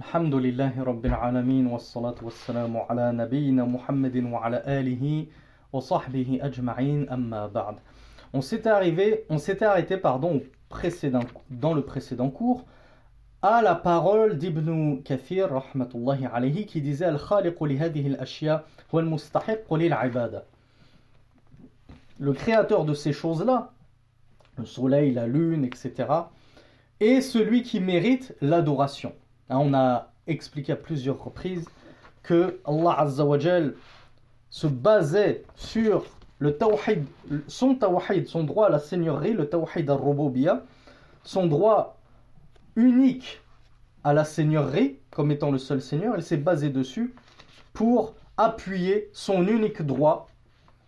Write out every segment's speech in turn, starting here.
الحمد لله رب العالمين والصلاة والسلام على نبينا محمد وعلى آله وصحبه أجمعين أما بعد On s'était arrivé, on s'était arrêté pardon au précédent, dans le précédent cours à la parole d'Ibn Kathir rahmatullahi alayhi qui disait Al-Khaliqu li hadhihi al-ashya huwa al-mustahiq lil ibada. Le créateur de ces choses-là, le soleil, la lune, etc., est celui qui mérite l'adoration. Hein, on a expliqué à plusieurs reprises que Allah Azza wa se basait sur le tawhid, son tawhid, son droit à la seigneurie, le tawhid al-rububiyya, son droit unique à la seigneurie, comme étant le seul seigneur, il s'est basé dessus pour appuyer son unique droit,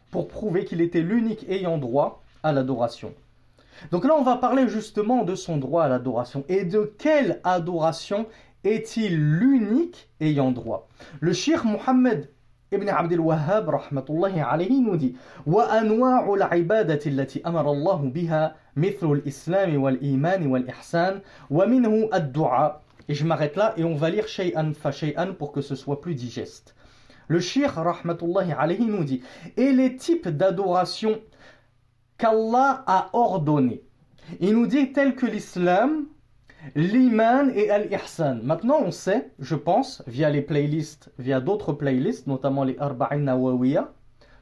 pour prouver qu'il était l'unique ayant droit à l'adoration. Donc là, on va parler justement de son droit à l'adoration. Et de quelle adoration est-il l'unique ayant droit Le shir Mohammed ibn Abdel Wahhab rahmatullahi alayhi nous dit وأنواع العبادة التي أمر الله بها مثل الإسلام والإيمان والإحسان ومنه الدعاء Et je m'arrête là et on va lire shay'an fa shay'an pour que ce soit plus digeste. Le shir rahmatullahi alayhi nous dit Et les types d'adoration qu'Allah a ordonné. Il nous dit tel que l'islam, l'iman et al-ihsan. Maintenant, on sait, je pense, via les playlists, via d'autres playlists, notamment les Arba'in Nawawiya,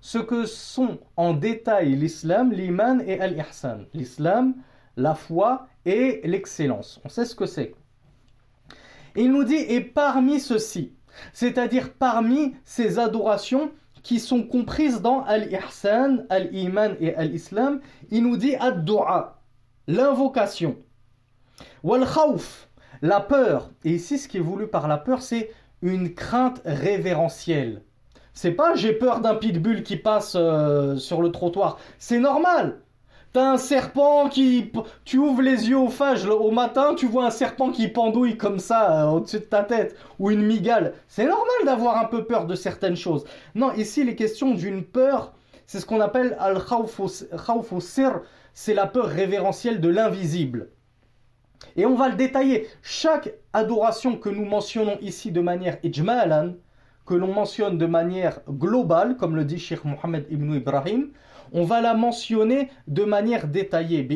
ce que sont en détail l'islam, l'iman et al-ihsan. L'islam, la foi et l'excellence. On sait ce que c'est. Il nous dit, et parmi ceux-ci, c'est-à-dire parmi ces adorations qui sont comprises dans al-ihsan, al-iman et al-islam, il nous dit ad-du'a, l'invocation. Wal khawf, la peur. Et ici, ce qui est voulu par la peur, c'est une crainte révérentielle. C'est pas j'ai peur d'un pitbull qui passe euh, sur le trottoir. C'est normal. T'as un serpent qui. Tu ouvres les yeux au phage au matin, tu vois un serpent qui pendouille comme ça euh, au-dessus de ta tête, ou une migale. C'est normal d'avoir un peu peur de certaines choses. Non, ici, les questions d'une peur, c'est ce qu'on appelle al-khawf c'est la peur révérentielle de l'invisible. Et on va le détailler. Chaque adoration que nous mentionnons ici de manière ijmalan, que l'on mentionne de manière globale, comme le dit Sheikh Mohammed ibn Ibrahim, on va la mentionner de manière détaillée,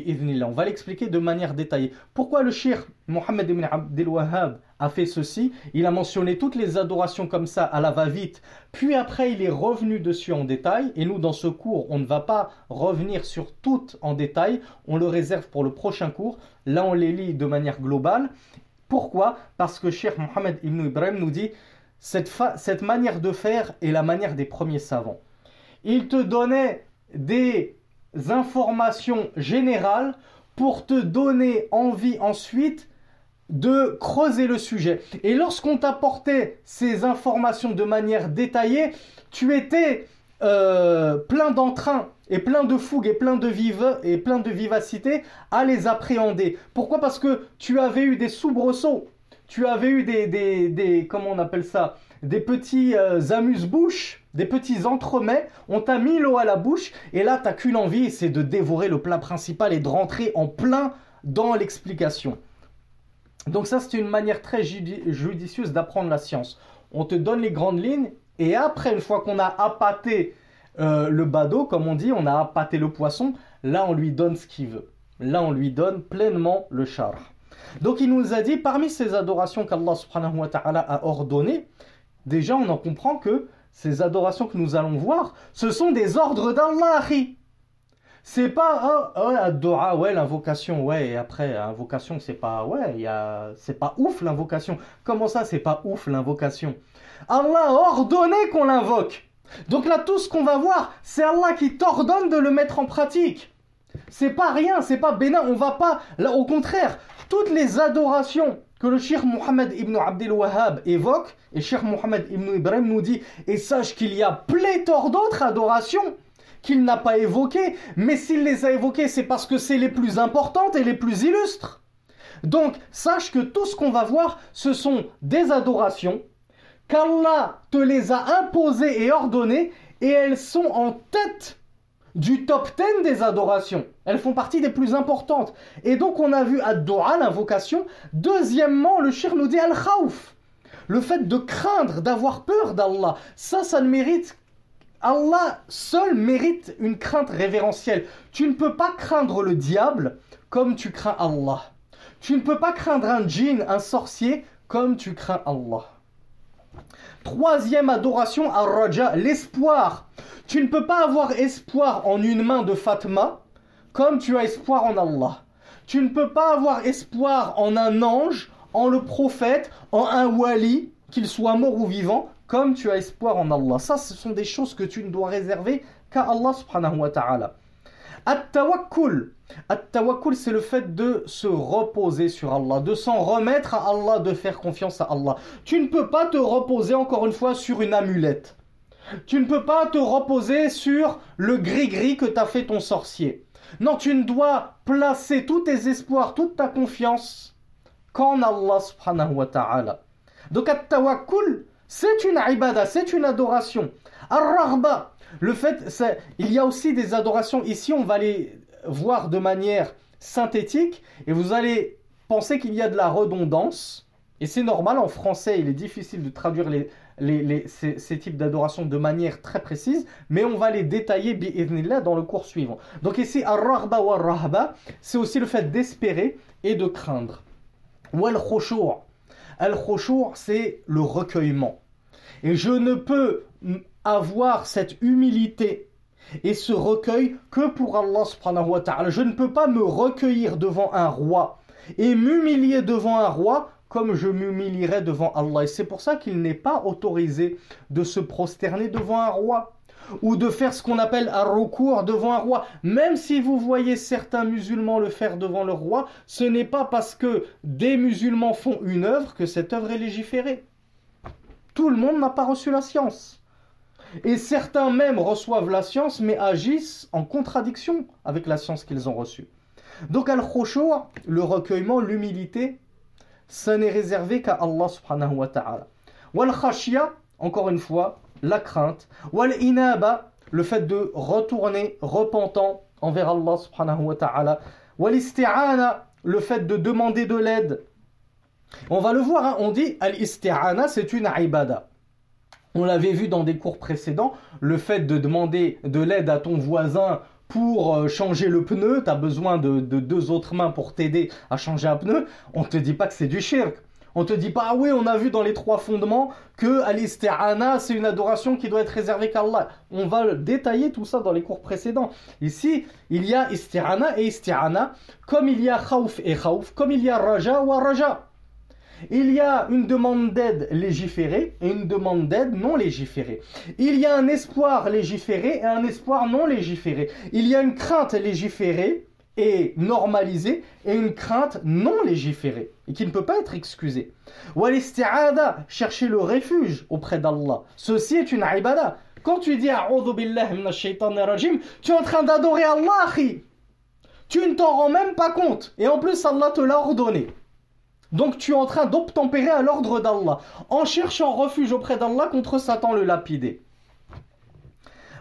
on va l'expliquer de manière détaillée. Pourquoi le Sheikh Mohammed ibn Abdel Wahhab a fait ceci. Il a mentionné toutes les adorations comme ça à la va-vite, puis après il est revenu dessus en détail, et nous dans ce cours on ne va pas revenir sur toutes en détail, on le réserve pour le prochain cours, là on les lit de manière globale. Pourquoi? Parce que Sheikh Mohammed ibn Ibrahim nous dit cette, cette manière de faire est la manière des premiers savants. Il te donnait des informations générales pour te donner envie ensuite de creuser le sujet. Et lorsqu'on t'apportait ces informations de manière détaillée, tu étais euh, plein d'entrain et plein de fougue et plein de vive et plein de vivacité à les appréhender. Pourquoi? Parce que tu avais eu des soubresauts, tu avais eu des, des, des comment on appelle ça, des petits euh, amuse-bouches, des petits entremets, on t'a mis l'eau à la bouche, et là t'as qu'une envie, c'est de dévorer le plat principal et de rentrer en plein dans l'explication. Donc ça c'est une manière très judicieuse d'apprendre la science. On te donne les grandes lignes, et après, une fois qu'on a appâté euh, le badaud, comme on dit, on a appâté le poisson, là on lui donne ce qu'il veut. Là on lui donne pleinement le char. Donc il nous a dit, parmi ces adorations qu'Allah subhanahu wa ta'ala a ordonnées, déjà on en comprend que ces adorations que nous allons voir, ce sont des ordres d'Allah. C'est pas oh, oh ouais l'invocation, ouais et après l'invocation c'est pas ouais, y a c'est pas ouf l'invocation. Comment ça c'est pas ouf l'invocation? Allah a ordonné qu'on l'invoque. Donc là tout ce qu'on va voir, c'est Allah qui t'ordonne de le mettre en pratique. C'est pas rien, c'est pas bénin, on va pas là au contraire, toutes les adorations que le Cheikh Mohammed ibn Abdel Wahhab évoque, et Cheikh Mohammed ibn Ibrahim nous dit, et sache qu'il y a pléthore d'autres adorations qu'il n'a pas évoquées, mais s'il les a évoquées, c'est parce que c'est les plus importantes et les plus illustres. Donc, sache que tout ce qu'on va voir, ce sont des adorations, qu'Allah te les a imposées et ordonnées, et elles sont en tête du top 10 des adorations. Elles font partie des plus importantes. Et donc on a vu ad-du'a, l'invocation. Deuxièmement, le shir nous dit al-khawf, le fait de craindre, d'avoir peur d'Allah, ça, ça ne mérite Allah seul mérite une crainte révérentielle. Tu ne peux pas craindre le diable comme tu crains Allah. Tu ne peux pas craindre un djinn, un sorcier, comme tu crains Allah. Troisième adoration, ar-raja, l'espoir. Tu ne peux pas avoir espoir en une main de Fatma comme tu as espoir en Allah. Tu ne peux pas avoir espoir en un ange, en le prophète, en un wali, qu'il soit mort ou vivant, comme tu as espoir en Allah. Ça, ce sont des choses que tu ne dois réserver qu'à Allah subhanahu wa ta'ala. At-tawakkul. At-tawakkul, c'est le fait de se reposer sur Allah, de s'en remettre à Allah, de faire confiance à Allah. Tu ne peux pas te reposer encore une fois sur une amulette. Tu ne peux pas te reposer sur le gris-gris que t'a fait ton sorcier. Non, tu ne dois placer tous tes espoirs, toute ta confiance qu'en Allah subhanahu ta'ala. Donc at-tawakkul, c'est une ibada, c'est une adoration. Ar-rahba, le fait, il y a aussi des adorations. Ici, on va les voir de manière synthétique et vous allez penser qu'il y a de la redondance. Et c'est normal, en français, il est difficile de traduire ces, types d'adoration de manière très précise, mais on va les détailler dans le cours suivant. Donc ici, ar-rahba wa rahba c'est aussi le fait d'espérer et de craindre. Wal khushu' Al-khushu' c'est le recueillement. Et je ne peux avoir cette humilité et ce recueil que pour Allah subhanahu wa. Je ne peux pas me recueillir devant un roi et m'humilier devant un roi comme je m'humilierais devant Allah. Et c'est pour ça qu'il n'est pas autorisé de se prosterner devant un roi ou de faire ce qu'on appelle un recours devant un roi. Même si vous voyez certains musulmans le faire devant le roi, ce n'est pas parce que des musulmans font une œuvre que cette œuvre est légiférée. Tout le monde n'a pas reçu la science. Et certains même reçoivent la science mais agissent en contradiction avec la science qu'ils ont reçue. Donc al-khushu', le recueillement, l'humilité, ça n'est réservé qu'à Allah subhanahu wa ta'ala. Wal khashya, encore une fois, la crainte. Wal inaba, le fait de retourner repentant envers Allah subhanahu wa ta'ala. Wal isti'ana, le fait de demander de l'aide. On va le voir, hein, on dit al-isti'ana, c'est une ibada. On l'avait vu dans des cours précédents, le fait de demander de l'aide à ton voisin pour euh, changer le pneu, tu as besoin de, deux autres mains pour t'aider à changer un pneu, on ne te dit pas que c'est du shirk. On te dit pas, ah oui, on a vu dans les trois fondements que al c'est une adoration qui doit être réservée qu'à Allah. On va détailler tout ça dans les cours précédents. Ici, il y a isti'ana et isti'ana, comme il y a khawf et khawf, comme il y a raja ou raja. Il y a une demande d'aide légiférée et une demande d'aide non légiférée. Il y a un espoir légiféré et un espoir non légiféré. Il y a une crainte légiférée et normalisée et une crainte non légiférée et qui ne peut pas être excusée. Wal-isti'ada, chercher le refuge auprès d'Allah. Ceci est une ibada. Quand tu dis rajim, tu es en train d'adorer Allah, Tu ne t'en rends même pas compte. Et en plus, Allah te l'a ordonné. Donc tu es en train d'obtempérer à l'ordre d'Allah, en cherchant refuge auprès d'Allah contre Satan le lapidé.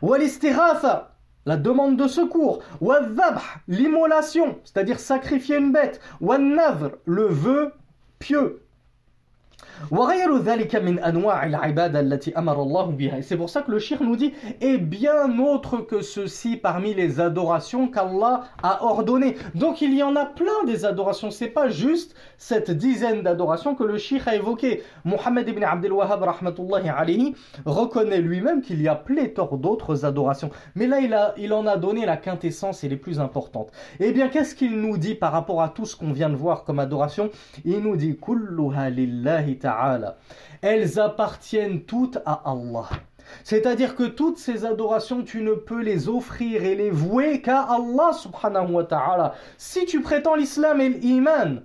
Walistiratha, la demande de secours. L'immolation, c'est-à-dire sacrifier une bête. Wannavr, le vœu pieux. Et c'est pour ça que le shir nous dit est bien autre que ceci parmi les adorations qu'Allah a ordonnées. Donc il y en a plein des adorations. C'est pas juste cette dizaine d'adorations que le shir a évoqué. Mohammed ibn Abdel Wahhab alayhi reconnaît lui-même qu'il y a pléthore d'autres adorations. Mais là il, a, il en a donné la quintessence et les plus importantes. Et eh bien qu'est-ce qu'il nous dit par rapport à tout ce qu'on vient de voir comme adoration? Il nous dit Kulluha lillahi elles appartiennent toutes à Allah. C'est-à-dire que toutes ces adorations, tu ne peux les offrir et les vouer qu'à Allah subhanahu wa ta'ala. Si tu prétends l'islam et l'iman,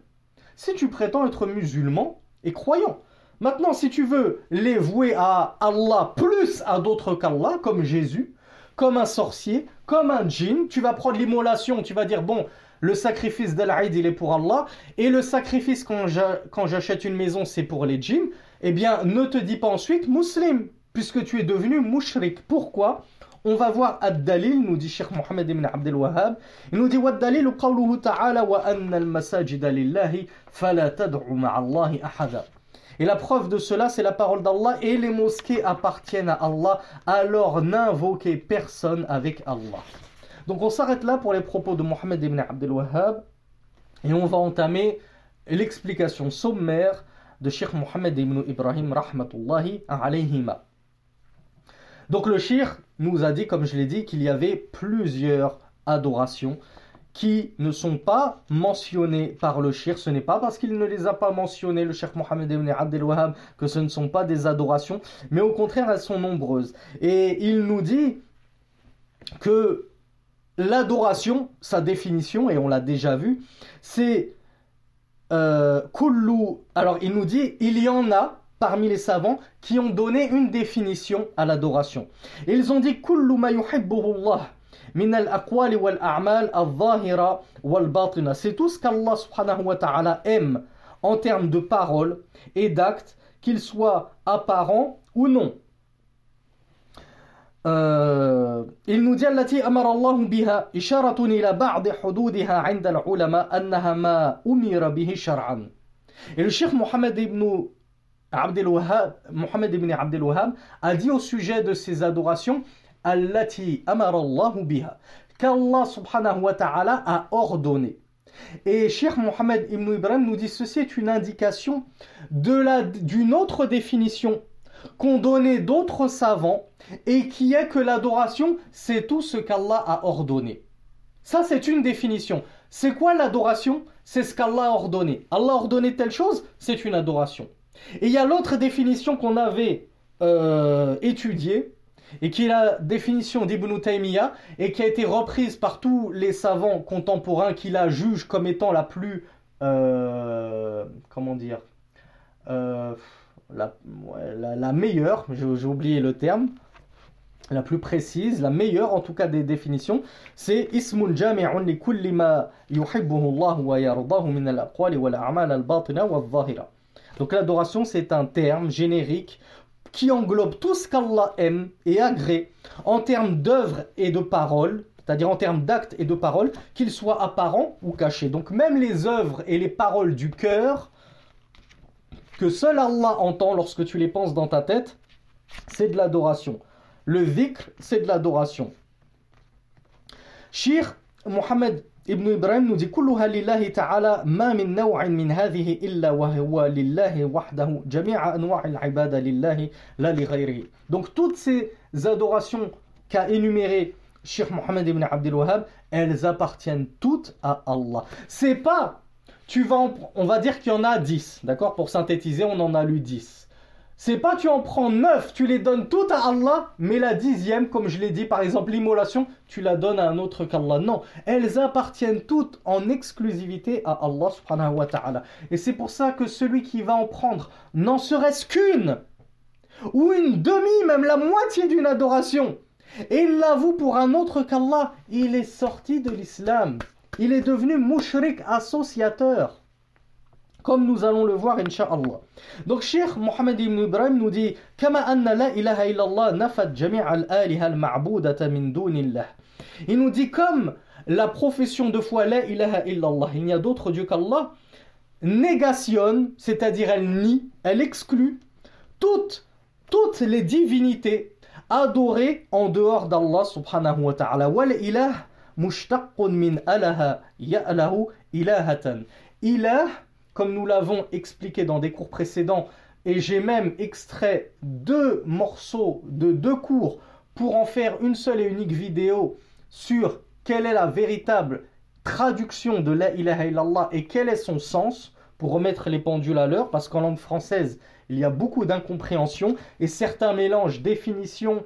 si tu prétends être musulman et croyant, maintenant si tu veux les vouer à Allah plus à d'autres qu'Allah, comme Jésus, comme un sorcier, comme un djinn, tu vas prendre l'immolation, tu vas dire bon, le sacrifice d'Al-Aïd, il est pour Allah, et le sacrifice quand j'achète une maison, c'est pour les djinns, eh bien, ne te dis pas ensuite muslim, puisque tu es devenu mushrik. Pourquoi? On va voir Ad-Dalil, nous dit Sheikh Mohammed ibn Abdel Wahhab. Il nous dit Wad-Dalil, qawluhu ta'ala wa anna al-masajida lillahi fala tad'u ma'allahi ahada. Et la preuve de cela, c'est la parole d'Allah et les mosquées appartiennent à Allah, alors n'invoquez personne avec Allah. Donc on s'arrête là pour les propos de Mohammed ibn Abdel Wahhab et on va entamer l'explication sommaire de Sheikh Mohammed ibn Ibrahim rahmatullahi alayhima. Donc le Sheikh nous a dit, comme je l'ai dit, qu'il y avait plusieurs adorations qui ne sont pas mentionnées par le Sheikh. Ce n'est pas parce qu'il ne les a pas mentionnées, le Sheikh Mohammed ibn Abdel Wahhab, que ce ne sont pas des adorations, mais au contraire, elles sont nombreuses. Et il nous dit que l'adoration, sa définition, et on l'a déjà vu, c'est euh, Alors il nous dit, il y en a parmi les savants qui ont donné une définition à l'adoration. Ils ont dit kullu ma min al-aqwali wal a'mal al-zahira. C'est tout ce qu'Allah subhanahu wa ta'ala aime en termes de paroles et d'actes, qu'ils soient apparents ou non. Euh, il nous dit التي أمر الله بها إشارة إلى بعض حدودها عند العلماء أنها ما أمر به شرعا. Et le Cheikh Mohammed ibn Abdel Wahhab, Mohammed ibn Abdel Wahhab a dit au sujet de ces adorations Allati amarallahu biha qu'Allah subhanahu wa ta'ala a ordonné. Et Cheikh Mohammed ibn Ibrahim nous dit ceci est une indication d'une autre définition qu'ont donné d'autres savants et qui est que l'adoration c'est tout ce qu'Allah a ordonné. Ça c'est une définition. C'est quoi l'adoration? C'est ce qu'Allah a ordonné. Allah a ordonné telle chose, c'est une adoration. Et il y a l'autre définition qu'on avait euh, étudiée, et qui est la définition d'Ibn Taymiyyah, et qui a été reprise par tous les savants contemporains qui la jugent comme étant la plus... Euh, comment dire euh, la, la, meilleure, j'ai oublié le terme, la plus précise, la meilleure en tout cas des définitions, c'est ismun li kulli ma yuhibbuhu Allah wa yardahu min al-aqwali wal a'mal wa al-zahira. Donc l'adoration, c'est un terme générique qui englobe tout ce qu'Allah aime et agrée en termes d'œuvres et de paroles, c'est-à-dire en termes d'actes et de paroles, qu'ils soient apparents ou cachés. Donc même les œuvres et les paroles du cœur, que seul Allah entend lorsque tu les penses dans ta tête, c'est de l'adoration. Le dhikr, c'est de l'adoration. Shir Mohammed Ibn Ibrahim nous dit كلها لله تعالى ما من نوع من هذه إلا وهو لله وحده جميع أنواع العبادة لله لا لغيره Donc toutes ces adorations qu'a énumérées Cheikh Mohammed ibn Abdel Wahhab, elles appartiennent toutes à Allah. C'est pas, tu vas on va dire qu'il y en a 10, d'accord? Pour synthétiser, on en a lu 10. C'est pas tu en prends neuf, tu les donnes toutes à Allah, mais la dixième, comme je l'ai dit, par exemple l'immolation, tu la donnes à un autre qu'Allah. Non, elles appartiennent toutes en exclusivité à Allah subhanahu wa ta'ala. Et c'est pour ça que celui qui va en prendre n'en serait-ce qu'une, ou une demi, même la moitié d'une adoration, et il l'avoue pour un autre qu'Allah, il est sorti de l'islam. Il est devenu mushrik associateur comme nous allons le voir, Inch'Allah. Donc, Cheikh Mohammed ibn Ibrahim nous dit Kama anna la ilaha nafat al-aliha al-ma'budata min dunillah. Il nous dit comme la profession de foi la ilaha illallah, il n'y a d'autre Dieu qu'Allah, négationne, c'est-à-dire elle nie, elle exclut toutes, toutes les divinités adorées en dehors d'Allah subhanahu wa ta'ala. Wal mushtaqqun min alaha ya'lahu ilahatan. Ilah comme nous l'avons expliqué dans des cours précédents, et j'ai même extrait deux morceaux de deux cours pour en faire une seule et unique vidéo sur quelle est la véritable traduction de la ilaha et quel est son sens pour remettre les pendules à l'heure parce qu'en langue française il y a beaucoup d'incompréhension et certains mélangent définition,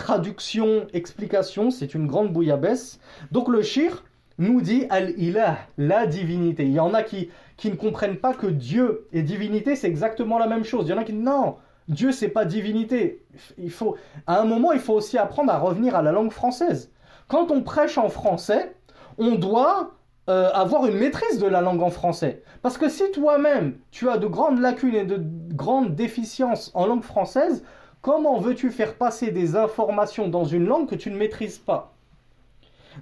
traduction, explication, c'est une grande bouillabaisse. Donc le shir nous dit al-ilah, la divinité. Il y en a qui, qui ne comprennent pas que Dieu et divinité, c'est exactement la même chose. Il y en a qui disent non, Dieu, c'est pas divinité. Il faut, à un moment, il faut aussi apprendre à revenir à la langue française. Quand on prêche en français, on doit euh, avoir une maîtrise de la langue en français. Parce que si toi-même, tu as de grandes lacunes et de grandes déficiences en langue française, comment veux-tu faire passer des informations dans une langue que tu ne maîtrises pas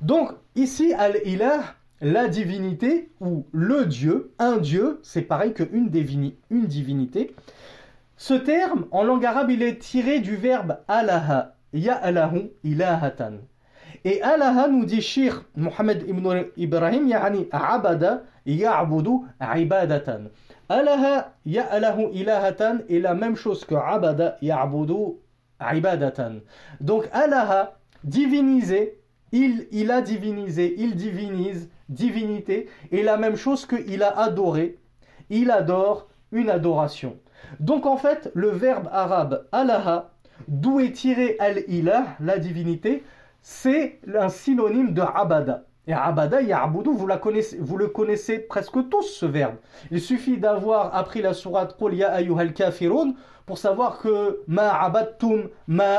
Donc, ici, al-ilah, la divinité ou le Dieu, un Dieu, c'est pareil que une, divinité. Ce terme, en langue arabe, il est tiré du verbe alaha, ya'alahu ilahatan. Et alaha nous dit Shir Mohamed ibn Ibrahim, yani abada ya'budu ibadatan. Alaha ya'alahu ilahatan est la même chose que abada ya'budu ibadatan. Donc alaha, diviniser, il, il a divinisé, il divinise, divinité, est la même chose qu'il a adoré, il adore une adoration. Donc en fait, le verbe arabe alaha, d'où est tiré al-ilah, la divinité, c'est un synonyme de abada. Et abada, ya'budu, vous, la connaissez, vous le connaissez presque tous ce verbe. Il suffit d'avoir appris la sourate Qul ya ayyuhal kafirun pour savoir que ma abattum, ma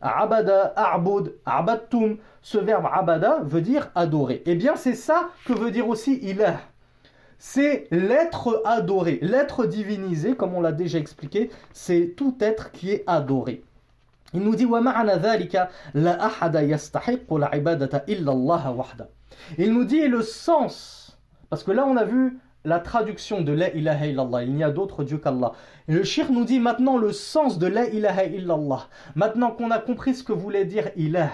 abada, a'bud, abattum, ce verbe abada veut dire adorer. Eh bien, c'est ça que veut dire aussi ilah. C'est l'être adoré, l'être divinisé, comme on l'a déjà expliqué, c'est tout être qui est adoré. Il nous dit Il nous dit le sens, parce que là on a vu la traduction de la ilaha illallah, il n'y a d'autre Dieu qu'Allah. Le shir nous dit maintenant le sens de la ilaha illallah. Maintenant qu'on a compris ce que voulait dire ilah,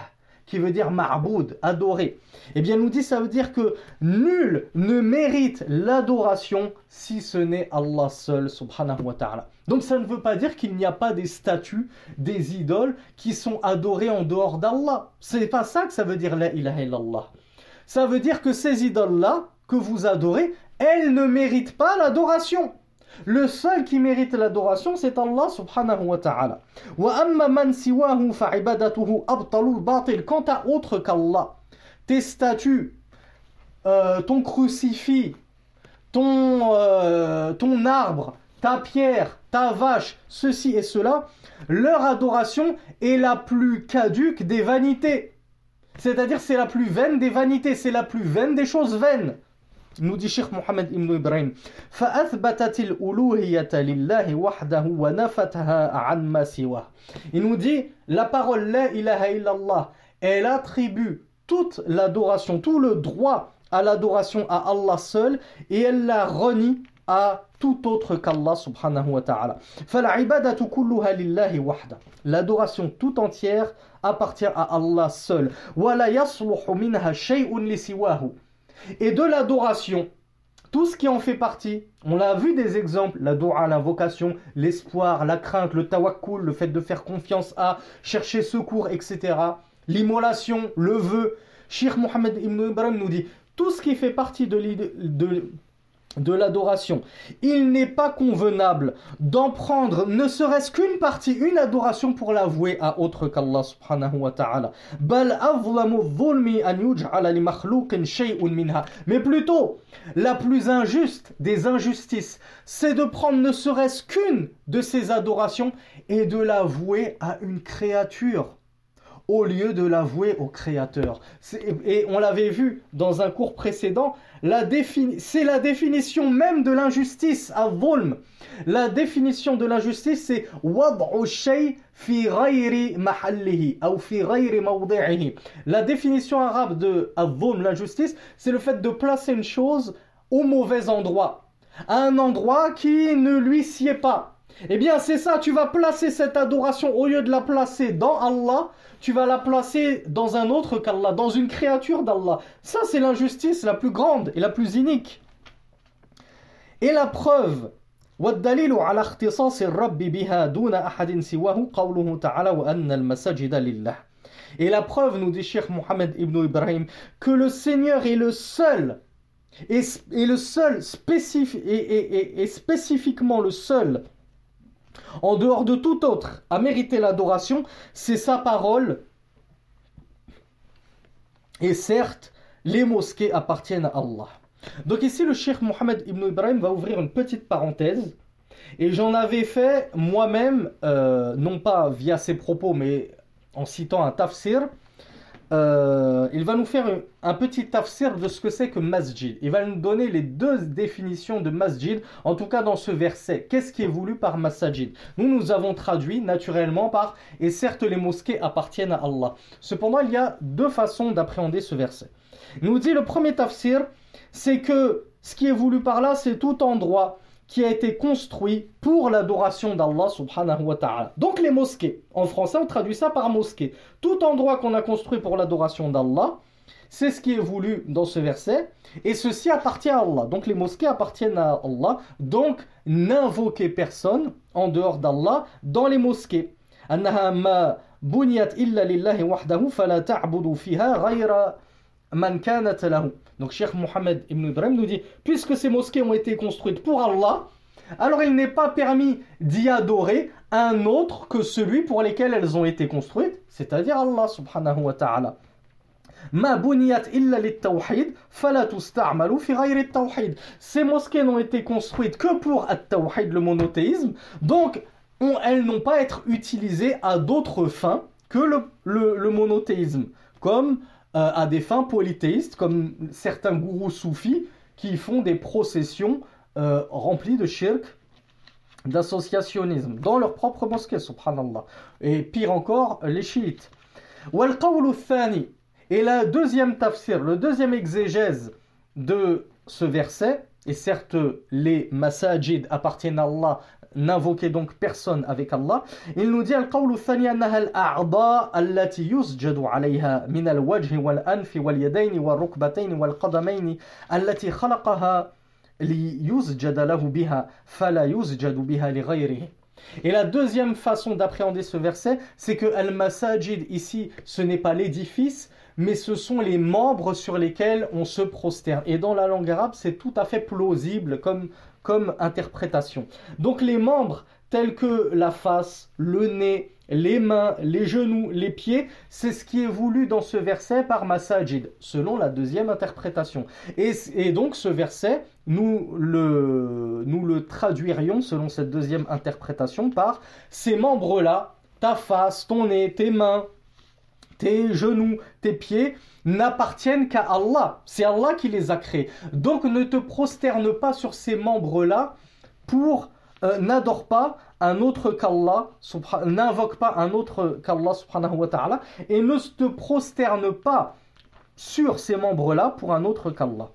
qui veut dire ma'boud, adoré. Eh bien, nous dit, ça veut dire que nul ne mérite l'adoration si ce n'est Allah seul, subhanahu wa ta'ala. Donc, ça ne veut pas dire qu'il n'y a pas des statues, des idoles qui sont adorées en dehors d'Allah. C'est pas ça que ça veut dire la ilaha illallah. Ça veut dire que ces idoles-là, que vous adorez, elles ne méritent pas l'adoration. Le seul qui mérite l'adoration, c'est Allah subhanahu wa ta'ala. Quant à autre qu'Allah, tes statues, euh, ton crucifix, ton, euh, ton arbre, ta pierre, ta vache, ceci et cela, leur adoration est la plus caduque des vanités. C'est-à-dire c'est la plus vaine des vanités, c'est la plus vaine des choses vaines. Il nous dit la parole La ilaha illallah elle attribue toute l'adoration, tout le droit à l'adoration à Allah seul et elle la renie à tout autre qu'Allah subhanahu wa ta'ala. L'adoration tout entière appartient à Allah seul. Et de l'adoration, tout ce qui en fait partie, on l'a vu des exemples, la dua, la vocation, l'espoir, la crainte, le tawakkul, le fait de faire confiance à, chercher secours, etc. L'immolation, le vœu. Sheikh Mohammed ibn Ibrahim nous dit, tout ce qui fait partie de, de, de l'adoration. Il n'est pas convenable d'en prendre ne serait-ce qu'une partie, une adoration pour l'avouer à autre qu'Allah subhanahu wa ta'ala. Mais plutôt, la plus injuste des injustices, c'est de prendre ne serait-ce qu'une de ces adorations et de l'avouer à une créature au lieu de l'avouer au Créateur. Et on l'avait vu dans un cours précédent, c'est la définition même de l'injustice, à volm. La définition de l'injustice, c'est La définition arabe de volm, l'injustice, c'est le fait de placer une chose au mauvais endroit, à un endroit qui ne lui sied pas. Eh bien, c'est ça, tu vas placer cette adoration, au lieu de la placer dans Allah, tu vas la placer dans un autre qu'Allah, dans une créature d'Allah. Ça, c'est l'injustice la plus grande et la plus inique. Et la preuve, et la preuve, nous dit Cheikh Mohammed ibn Ibrahim, que le Seigneur est le seul, et, le seul, spécifi et, et, et spécifiquement le seul, en dehors de tout autre, à mériter l'adoration, c'est sa parole. Et certes, les mosquées appartiennent à Allah. Donc ici, le Cheikh Mohammed ibn Ibrahim va ouvrir une petite parenthèse. Et j'en avais fait moi-même, euh, non pas via ses propos, mais en citant un tafsir, euh, il va nous faire un petit tafsir de ce que c'est que masjid. Il va nous donner les deux définitions de masjid, en tout cas dans ce verset. Qu'est-ce qui est voulu par masjid? Nous, nous avons traduit naturellement par et certes les mosquées appartiennent à Allah. Cependant, il y a deux façons d'appréhender ce verset. Il nous dit le premier tafsir, c'est que ce qui est voulu par là, c'est tout endroit qui a été construit pour l'adoration d'Allah subhanahu wa ta'ala. Donc les mosquées, en français on traduit ça par mosquée. Tout endroit qu'on a construit pour l'adoration d'Allah, c'est ce qui est voulu dans ce verset, et ceci appartient à Allah. Donc les mosquées appartiennent à Allah, donc n'invoquez personne en dehors d'Allah dans les mosquées. Donc Cheikh Mohammed ibn Ibrahim nous dit, puisque ces mosquées ont été construites pour Allah, alors il n'est pas permis d'y adorer un autre que celui pour lequel elles ont été construites, c'est-à-dire Allah subhanahu wa ta'ala. Ces mosquées n'ont été construites que pour at-tawhid, le monothéisme, donc elles n'ont pas à être utilisées à d'autres fins que le monothéisme, comme euh, à des fins polythéistes, comme certains gourous soufis qui font des processions euh, remplies de shirk, d'associationnisme, dans leur propre mosquée, subhanallah. Et pire encore, les chiites. Et la deuxième tafsir, le deuxième exégèse de ce verset, et certes les masajid appartiennent à Allah n'invoquez donc personne avec Allah. Il nous dit القول الثاني أنها الأعضاء التي يسجد عليها من الوجه والأنف واليدين والركبتين والقدمين التي خلقها ليسجد له بها فلا يسجد بها لغيره. Et la deuxième façon d'appréhender ce verset, c'est que Al-Masajid ici, ce n'est pas l'édifice, mais ce sont les membres sur lesquels on se prosterne. Et dans la langue arabe, c'est tout à fait plausible comme, comme interprétation. Donc les membres tels que la face, le nez, les mains, les genoux, les pieds, c'est ce qui est voulu dans ce verset par Masajid, selon la deuxième interprétation. Et, donc ce verset, nous le, nous le traduirions selon cette deuxième interprétation par ces membres-là, ta face, ton nez, tes mains, tes genoux, tes pieds, n'appartiennent qu'à Allah. C'est Allah qui les a créés. Donc ne te prosterne pas sur ces membres-là pour euh, n'adore pas un autre qu'Allah, n'invoque pas un autre qu'Allah subhanahu wa ta'ala et ne te prosterne pas sur ces membres-là pour un autre qu'Allah.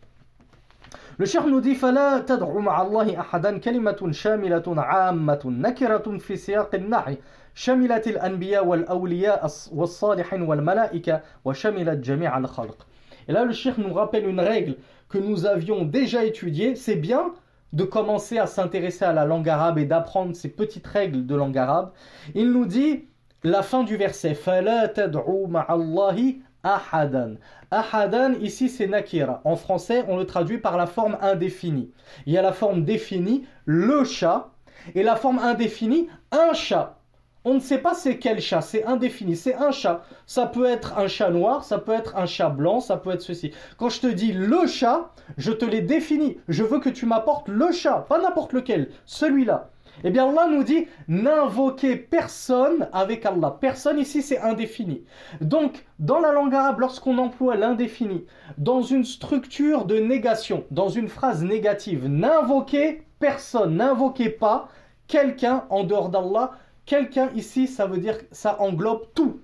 Le cheikh nous dit فلا تدعو مع الله أحدا كلمة شاملة عامة نكرة في سياق النعي شملت الأنبياء والأولياء والصالحين والملائكة وشملت جميع الخلق. Et là le cheikh nous rappelle une règle que nous avions déjà étudiée, c'est bien de commencer à s'intéresser à la langue arabe et d'apprendre ces petites règles de langue arabe. Il nous dit la fin du verset فلا تدعو مع الله ahadan. Ahadan, ici c'est nakira. En français, on le traduit par la forme indéfinie. Il y a la forme définie, le chat, et la forme indéfinie, un chat. On ne sait pas c'est quel chat, c'est indéfini, c'est un chat. Ça peut être un chat noir, ça peut être un chat blanc, ça peut être ceci. Quand je te dis le chat, je te l'ai défini. Je veux que tu m'apportes le chat, pas n'importe lequel, celui-là. Eh bien Allah nous dit n'invoquez personne avec Allah. Personne ici c'est indéfini. Donc dans la langue arabe, lorsqu'on emploie l'indéfini dans une structure de négation, dans une phrase négative, n'invoquez personne, n'invoquez pas quelqu'un en dehors d'Allah. Quelqu'un ici, ça veut dire ça englobe tout.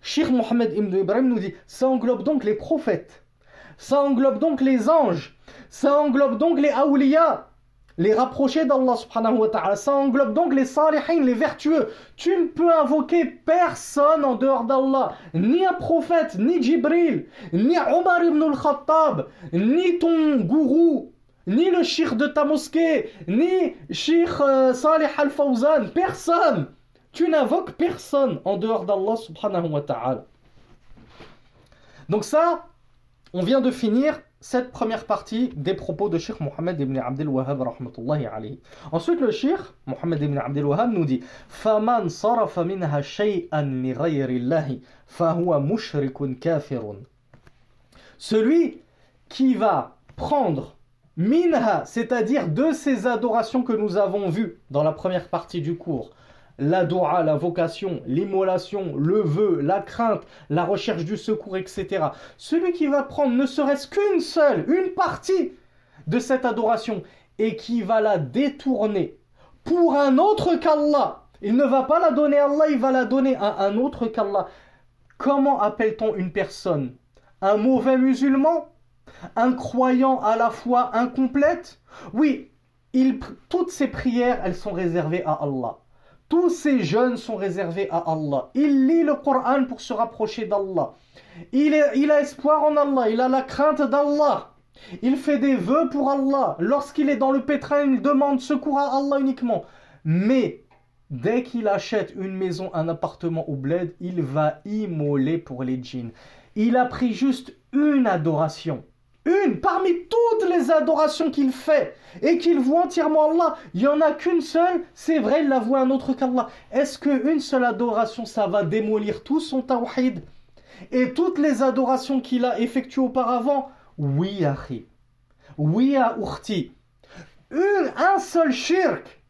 Shir Mohammed ibn Ibrahim nous dit ça englobe donc les prophètes, ça englobe donc les anges, ça englobe donc les awliya, les rapprocher d'Allah. Ça englobe donc les salihin, les vertueux. Tu ne peux invoquer personne en dehors d'Allah. Ni un prophète, ni Jibril, ni Omar ibn al-Khattab, ni ton gourou, ni le shir de ta mosquée, ni shir euh, Saleh al-Fawzan, personne. Tu n'invoques personne en dehors d'Allah subhanahu wa ta'ala. Donc ça, on vient de finir cette première partie des propos de Sheikh Mohammed ibn Abdelwahab. Rahmatullahi alayhi. Ensuite le Sheikh Mohammed ibn Abdel Wahhab nous dit "Faman sarafa minha shay'an li ghayrillahi fahuwa mushrikun kafirun." Celui qui va prendre minha, c'est-à-dire de ces adorations que nous avons vues dans la première partie du cours, la dua, la vocation, l'immolation, le vœu, la crainte, la recherche du secours, etc. Celui qui va prendre ne serait-ce qu'une seule, une partie de cette adoration et qui va la détourner pour un autre qu'Allah, il ne va pas la donner à Allah, il va la donner à un autre qu'Allah. Comment appelle-t-on une personne? Un mauvais musulman? Un croyant à la foi incomplète Oui, toutes ces prières, elles sont réservées à Allah. Tous ces jeûnes sont réservés à Allah. Il lit le Coran pour se rapprocher d'Allah. Il, il a espoir en Allah, il a la crainte d'Allah. Il fait des vœux pour Allah. Lorsqu'il est dans le pétrin, il demande secours à Allah uniquement. Mais dès qu'il achète une maison, un appartement ou bled, il va immoler pour les djinns. Il a pris juste une adoration. Une parmi toutes les adorations qu'il fait et qu'il voit entièrement Allah. Il n'y en a qu'une seule, c'est vrai, il la voit un autre qu'Allah. Est-ce qu'une seule adoration, ça va démolir tout son tawhid Et toutes les adorations qu'il a effectuées auparavant? Oui, Akhi. Oui, à un seul shirk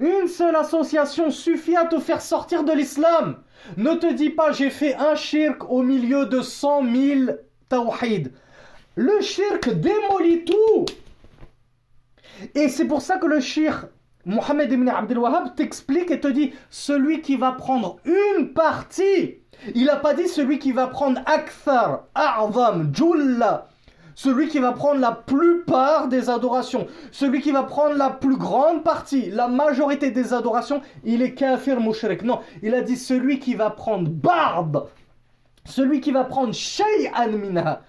une seule association suffit à te faire sortir de l'islam. Ne te dis pas j'ai fait un shirk au milieu de cent mille tawhid. Le shirk démolit tout. Et c'est pour ça que le shirk, Mohamed ibn Abdel Wahhab, t'explique et te dit celui qui va prendre une partie. Il n'a pas dit celui qui va prendre akthar, a'zam, julla celui qui va prendre la plupart des adorations, celui qui va prendre la plus grande partie, la majorité des adorations, il est kafir mushrik. Non, il a dit celui qui va prendre barbe, celui qui va prendre shay'an minha,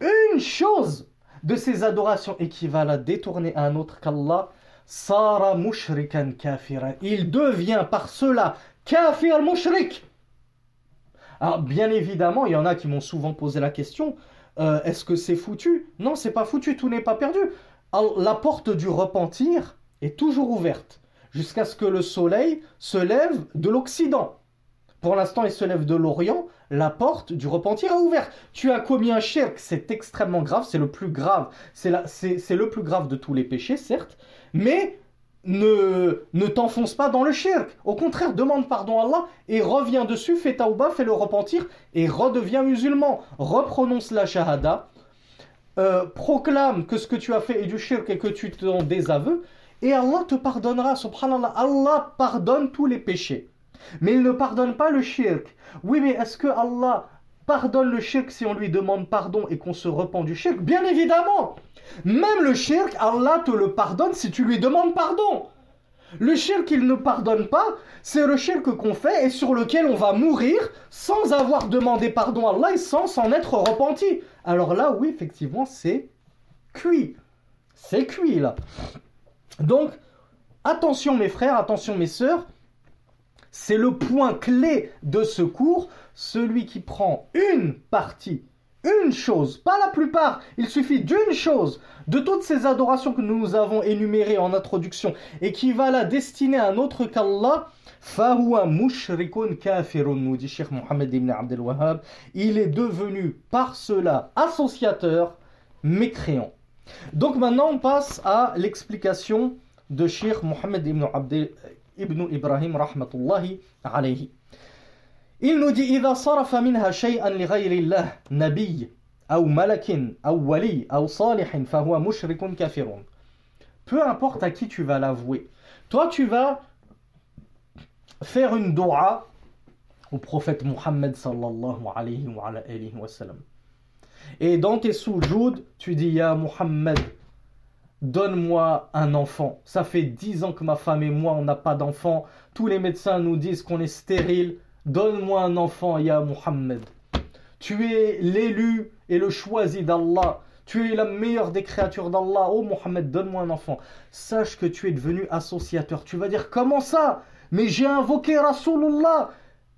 une chose de ces adorations et qui va la détourner un autre qu'Allah, sara mushrikan kafira. Il devient par cela kafir mushrik. Alors bien évidemment, il y en a qui m'ont souvent posé la question, euh, est-ce que c'est foutu? Non, c'est pas foutu, tout n'est pas perdu. La porte du repentir est toujours ouverte jusqu'à ce que le soleil se lève de l'Occident. Pour l'instant, il se lève de l'Orient, la porte du repentir est ouverte. Tu as commis un shirk, c'est extrêmement grave, c'est le plus grave, c'est le plus grave de tous les péchés, certes, mais ne, ne t'enfonce pas dans le shirk. Au contraire, demande pardon à Allah et reviens dessus, fais taouba, fais le repentir et redeviens musulman. Reprononce la shahada, euh, proclame que ce que tu as fait est du shirk et que tu t'en désaveux et Allah te pardonnera. Subhanallah, Allah pardonne tous les péchés. Mais il ne pardonne pas le shirk. Oui, mais est-ce que Allah pardonne le shirk si on lui demande pardon et qu'on se repent du shirk? Bien évidemment même le shirk, Allah te le pardonne si tu lui demandes pardon. Le shirk qu'il ne pardonne pas, c'est le shirk qu'on fait et sur lequel on va mourir sans avoir demandé pardon à Allah et sans s'en être repenti. Alors là, oui, effectivement, c'est cuit. C'est cuit là. Donc, attention mes frères, attention mes sœurs, c'est le point clé de ce cours. Celui qui prend une partie une chose, pas la plupart, il suffit d'une chose de toutes ces adorations que nous avons énumérées en introduction et qui va la destiner à un autre qu'Allah, fahuwa mushrikun kafirun, nous dit Cheikh Mohammed ibn Abdel Wahhab, il est devenu par cela associateur, mécréant. Donc maintenant on passe à l'explication de Cheikh Mohammed ibn, Abdel, ibn Ibrahim rahmatullahi alayhi. Il nous dit إذا صرف منها شيئا لغير الله نبي أو ملك أو ولي أو صالح فهو مشرك كافر. Peu importe à qui tu vas l'avouer. Toi, tu vas faire une dua au prophète Muhammad sallallahu alayhi wa, alayhi wa sallam. Et dans tes soujouds, tu dis Ya Muhammad, donne-moi un enfant. Ça fait dix ans que ma femme et moi, on n'a pas d'enfant. Tous les médecins nous disent qu'on est stérile. Donne-moi un enfant, Ya Muhammad. Tu es l'élu et le choisi d'Allah. Tu es la meilleure des créatures d'Allah. Oh Muhammad, donne-moi un enfant. Sache que tu es devenu associateur. Tu vas dire, comment ça? Mais j'ai invoqué Rasulullah.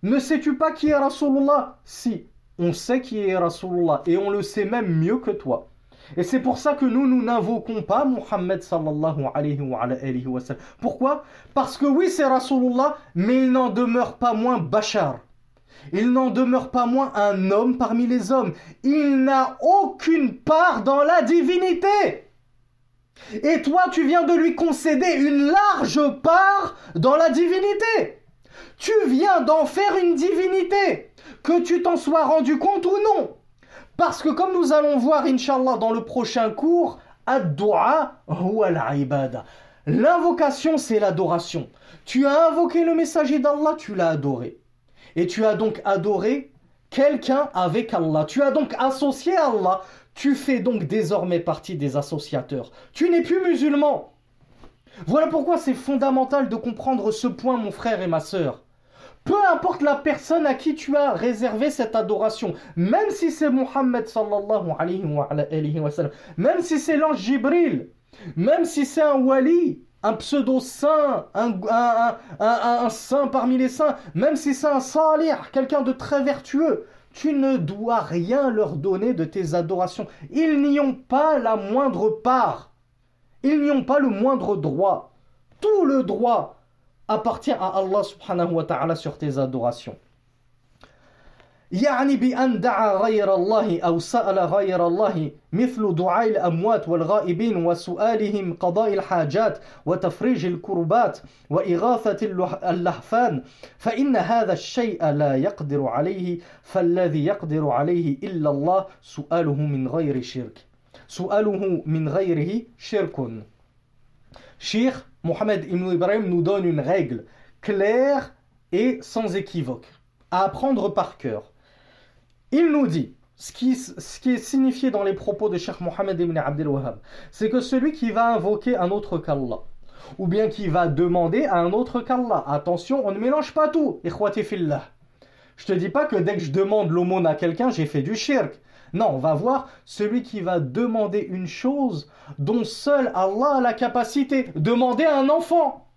Ne sais-tu pas qui est Rasulullah? Si, on sait qui est Rasulullah. Et on le sait même mieux que toi. Et c'est pour ça que nous, nous n'invoquons pas Muhammad sallallahu alayhi wa, sallam. Pourquoi? Parce que oui, c'est Rasulullah, mais il n'en demeure pas moins Bachar. Il n'en demeure pas moins un homme parmi les hommes. Il n'a aucune part dans la divinité. Et toi, tu viens de lui concéder une large part dans la divinité. Tu viens d'en faire une divinité, que tu t'en sois rendu compte ou non. Parce que comme nous allons voir, inshallah, dans le prochain cours. L'invocation, c'est l'adoration. Tu as invoqué le messager d'Allah, tu l'as adoré. Et tu as donc adoré quelqu'un avec Allah. Tu as donc associé Allah. Tu fais donc désormais partie des associateurs. Tu n'es plus musulman. Voilà pourquoi c'est fondamental de comprendre ce point, mon frère et ma sœur. Peu importe la personne à qui tu as réservé cette adoration, même si c'est Muhammad sallallahu alayhi wa, sallam, même si c'est l'ange Jibril, même si c'est un wali, un pseudo-saint, un, saint parmi les saints, même si c'est un salih, quelqu'un de très vertueux, tu ne dois rien leur donner de tes adorations. Ils n'y ont pas la moindre part. Ils n'y ont pas le moindre droit. Tout le droit appartient à Allah subhanahu wa ta'ala sur tes adorations. يعني بأن دعا غير الله أو سأل غير الله مثل دعاء الأموات والغائبين وسؤالهم قضاء الحاجات وتفريج الكربات وإغاثة اللهفان فإن هذا الشيء لا يقدر عليه فالذي يقدر عليه إلا الله سؤاله من غير شرك سؤاله من غيره شرك Cheikh Mohamed Ibn Ibrahim nous donne une règle claire et sans équivoque à apprendre par cœur. Il nous dit, ce qui, est signifié dans les propos de Cheikh Mohammed ibn Abdel Wahhab, c'est que celui qui va invoquer un autre qu'Allah, ou bien qui va demander à un autre qu'Allah, attention, on ne mélange pas tout, ikhwati fillah. Je te dis pas que dès que je demande l'aumône à quelqu'un, j'ai fait du shirk. Non, on va voir celui qui va demander une chose dont seul Allah a la capacité. Demander un enfant.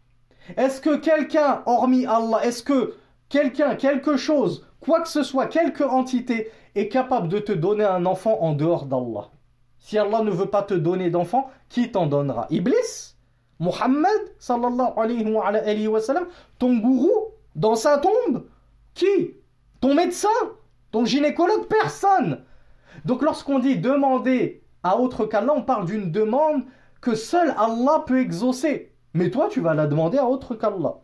Est-ce que quelqu'un, hormis Allah, est-ce que quelqu'un, quelque chose quoi que ce soit, quelque entité est capable de te donner un enfant en dehors d'Allah? Si Allah ne veut pas te donner d'enfant, qui t'en donnera? Iblis? Muhammad sallallahu alayhi wa, sallam? Ton gourou Dans sa tombe? Qui? Ton médecin? Ton gynécologue? Personne Donc lorsqu'on dit demander à autre qu'Allah, on parle d'une demande que seul Allah peut exaucer. Mais toi, tu vas la demander à autre qu'Allah.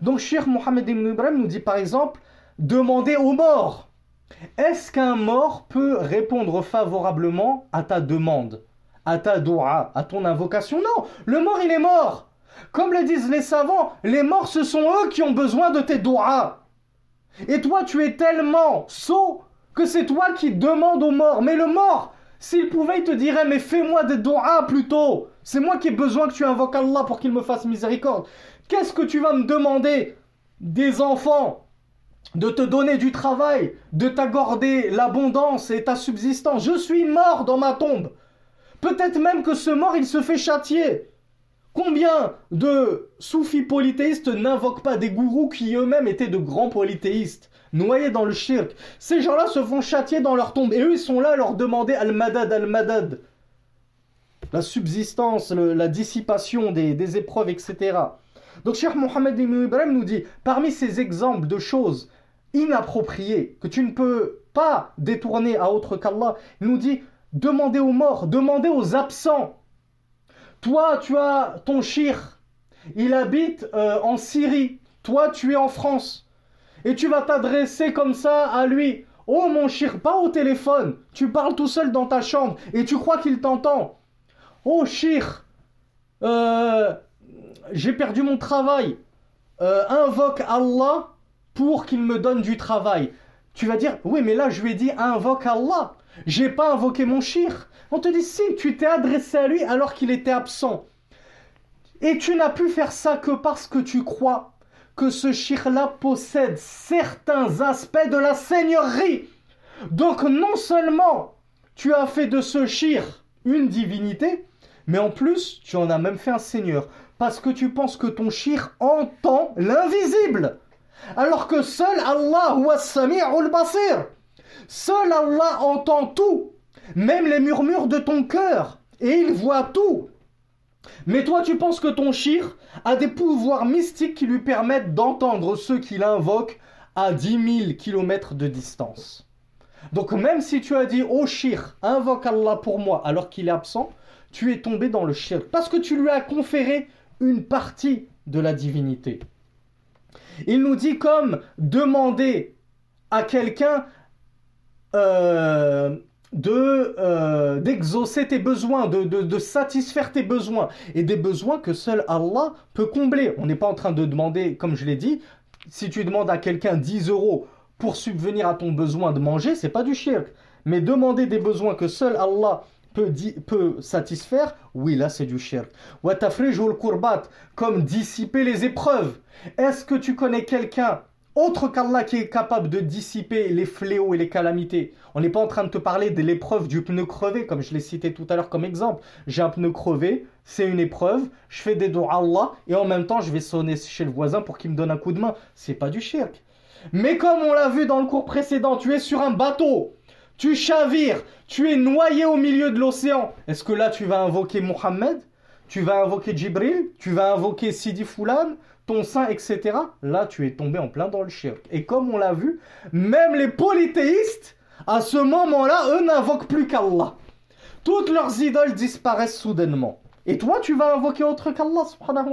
Donc Cheikh Mohammed ibn Ibrahim nous dit par exemple demander aux morts. Est-ce qu'un mort peut répondre favorablement à ta demande, à ta dua, à ton invocation? Non, le mort il est mort. Comme le disent les savants, les morts ce sont eux qui ont besoin de tes doigts. Et toi tu es tellement sot que c'est toi qui demandes aux morts. Mais le mort, s'il pouvait, il te dirait Mais fais-moi des doigts plutôt. C'est moi qui ai besoin que tu invoques Allah pour qu'il me fasse miséricorde. Qu'est-ce que tu vas me demander Des enfants de te donner du travail, de t'accorder l'abondance et ta subsistance? Je suis mort dans ma tombe. Peut-être même que ce mort, il se fait châtier. Combien de soufis polythéistes n'invoquent pas des gourous qui eux-mêmes étaient de grands polythéistes, noyés dans le shirk Ces gens-là se font châtier dans leur tombe et eux, ils sont là à leur demander al-madad, al-madad. La subsistance, la dissipation des, épreuves, etc. Donc Cheikh Mohammed Ibn Ibrahim nous dit, parmi ces exemples de choses inapproprié, que tu ne peux pas détourner à autre qu'Allah. Il nous dit, demandez aux morts, demandez aux absents. Toi, tu as ton shir, il habite euh, en Syrie, toi, tu es en France. Et tu vas t'adresser comme ça à lui. Oh mon shir, pas au téléphone, tu parles tout seul dans ta chambre et tu crois qu'il t'entend. Oh shir, euh, j'ai perdu mon travail. Euh, invoque Allah pour qu'il me donne du travail. Tu vas dire, oui, mais là, je lui ai dit, invoque Allah. J'ai pas invoqué mon shir. On te dit, si, tu t'es adressé à lui alors qu'il était absent. Et tu n'as pu faire ça que parce que tu crois que ce shir-là possède certains aspects de la seigneurie. Donc, non seulement tu as fait de ce shir une divinité, mais en plus, tu en as même fait un seigneur. Parce que tu penses que ton shir entend l'invisible alors que seul Allah al basir. Seul Allah entend tout, même les murmures de ton cœur, et il voit tout. Mais toi, tu penses que ton shir a des pouvoirs mystiques qui lui permettent d'entendre ceux qui l'invoquent à 10 000 km de distance. Donc même si tu as dit, oh shir, invoque Allah pour moi alors qu'il est absent, tu es tombé dans le shir parce que tu lui as conféré une partie de la divinité. Il nous dit comme demander à quelqu'un euh, de euh, d'exaucer tes besoins, de, de, de, satisfaire tes besoins et des besoins que seul Allah peut combler. On n'est pas en train de demander, comme je l'ai dit, si tu demandes à quelqu'un 10 euros pour subvenir à ton besoin de manger, c'est pas du shirk. Mais demander des besoins que seul Allah peut, peut satisfaire, oui, là c'est du shirk. le kurbat, comme dissiper les épreuves. Est-ce que tu connais quelqu'un autre qu'Allah qui est capable de dissiper les fléaux et les calamités. On n'est pas en train de te parler de l'épreuve du pneu crevé, comme je l'ai cité tout à l'heure comme exemple. J'ai un pneu crevé, c'est une épreuve, je fais des doigts à Allah, et en même temps je vais sonner chez le voisin pour qu'il me donne un coup de main. C'est pas du shirk. Mais comme on l'a vu dans le cours précédent, tu es sur un bateau, tu chavires, tu es noyé au milieu de l'océan. Est-ce que là tu vas invoquer Mohammed? Tu vas invoquer Jibril? Tu vas invoquer Sidi Foulan? Ton sein, etc. Là, tu es tombé en plein dans le shirk. Et comme on l'a vu, même les polythéistes, à ce moment-là, eux n'invoquent plus qu'Allah. Toutes leurs idoles disparaissent soudainement. Et toi, tu vas invoquer autre qu'Allah, subhanahu.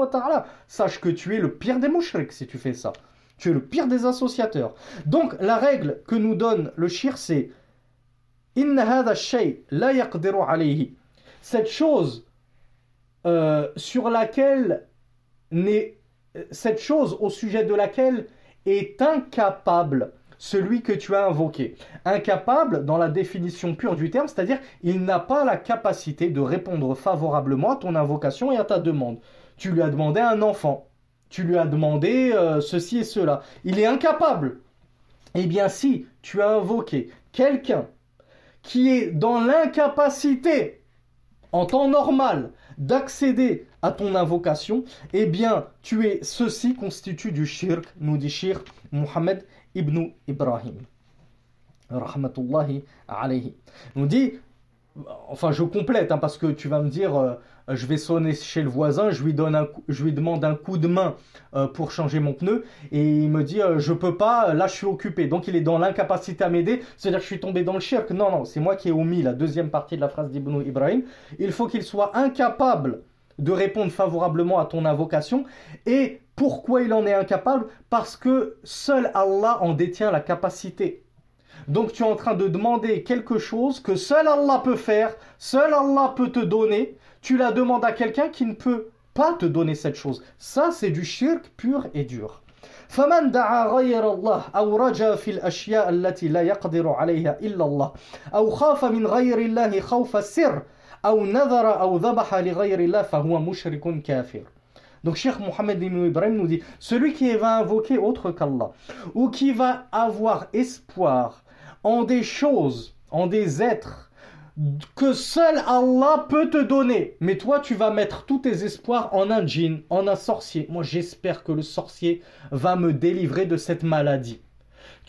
Sache que tu es le pire des mouchriks si tu fais ça. Tu es le pire des associateurs. Donc, la règle que nous donne le shirk, c'est. Cette chose euh, sur laquelle n'est cette chose au sujet de laquelle est incapable celui que tu as invoqué. Incapable dans la définition pure du terme, c'est-à-dire il n'a pas la capacité de répondre favorablement à ton invocation et à ta demande. Tu lui as demandé un enfant, tu lui as demandé euh, ceci et cela. Il est incapable. Eh bien si tu as invoqué quelqu'un qui est dans l'incapacité en temps normal d'accéder à ton invocation, eh bien, tu es, ceci constitue du shirk, nous dit shirk Muhammad ibn Ibrahim. Rahmatullahi alayhi. Nous dit, enfin je complète, hein, parce que tu vas me dire, euh, je vais sonner chez le voisin, je lui, donne un je lui demande un coup de main euh, pour changer mon pneu, et il me dit, euh, je peux pas, là je suis occupé. Donc il est dans l'incapacité à m'aider, c'est-à-dire que je suis tombé dans le shirk. Non, non, c'est moi qui ai omis la deuxième partie de la phrase d'Ibn Ibrahim. Il faut qu'il soit incapable de répondre favorablement à ton invocation. Et pourquoi il en est incapable Parce que seul Allah en détient la capacité. Donc tu es en train de demander quelque chose que seul Allah peut faire, seul Allah peut te donner. Tu la demandes à quelqu'un qui ne peut pas te donner cette chose. Ça, c'est du shirk pur et dur. فمن دعا غير الله أو رجا في الأشياء التي لا يقدر عليها إلا الله أو خاف من غير الله خوف السر donc Cheikh Mohammed ibn Ibrahim nous dit celui qui va invoquer autre qu'Allah ou qui va avoir espoir en des choses, en des êtres que seul Allah peut te donner. Mais toi, tu vas mettre tous tes espoirs en un djinn, en un sorcier. Moi, j'espère que le sorcier va me délivrer de cette maladie.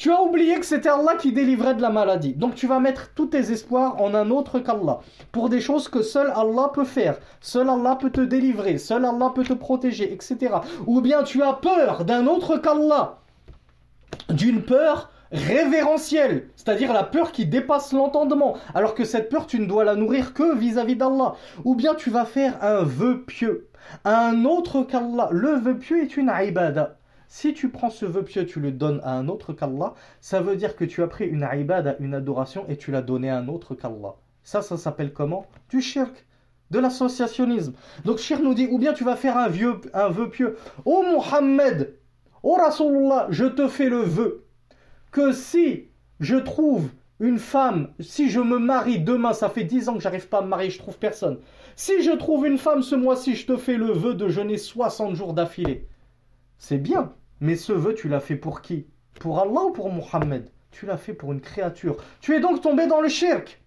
Tu as oublié que c'était Allah qui délivrait de la maladie. Donc tu vas mettre tous tes espoirs en un autre qu'Allah. Pour des choses que seul Allah peut faire. Seul Allah peut te délivrer. Seul Allah peut te protéger, etc. Ou bien tu as peur d'un autre qu'Allah. D'une peur révérentielle, c'est-à-dire la peur qui dépasse l'entendement, alors que cette peur, tu ne dois la nourrir que vis-à-vis d'Allah. Ou bien tu vas faire un vœu pieux, un autre qu'Allah. Le vœu pieux est une ibada. Si tu prends ce vœu pieux, tu le donnes à un autre qu'Allah, ça veut dire que tu as pris une ibad, une adoration, et tu l'as donné à un autre qu'Allah. Ça, ça s'appelle comment? Du shirk, de l'associationnisme. Donc shirk nous dit, ou bien tu vas faire un, vieux, vœu pieux. Ô oh Mohammed, ô oh Rasulullah, je te fais le vœu que si je trouve une femme, si je me marie demain, ça fait dix ans que j'arrive pas à me marier, je trouve personne. Si je trouve une femme ce mois-ci, je te fais le vœu de jeûner 60 jours d'affilée. C'est bien. Mais ce vœu, tu l'as fait pour qui? Pour Allah ou pour Mohammed Tu l'as fait pour une créature. Tu es donc tombé dans le shirk.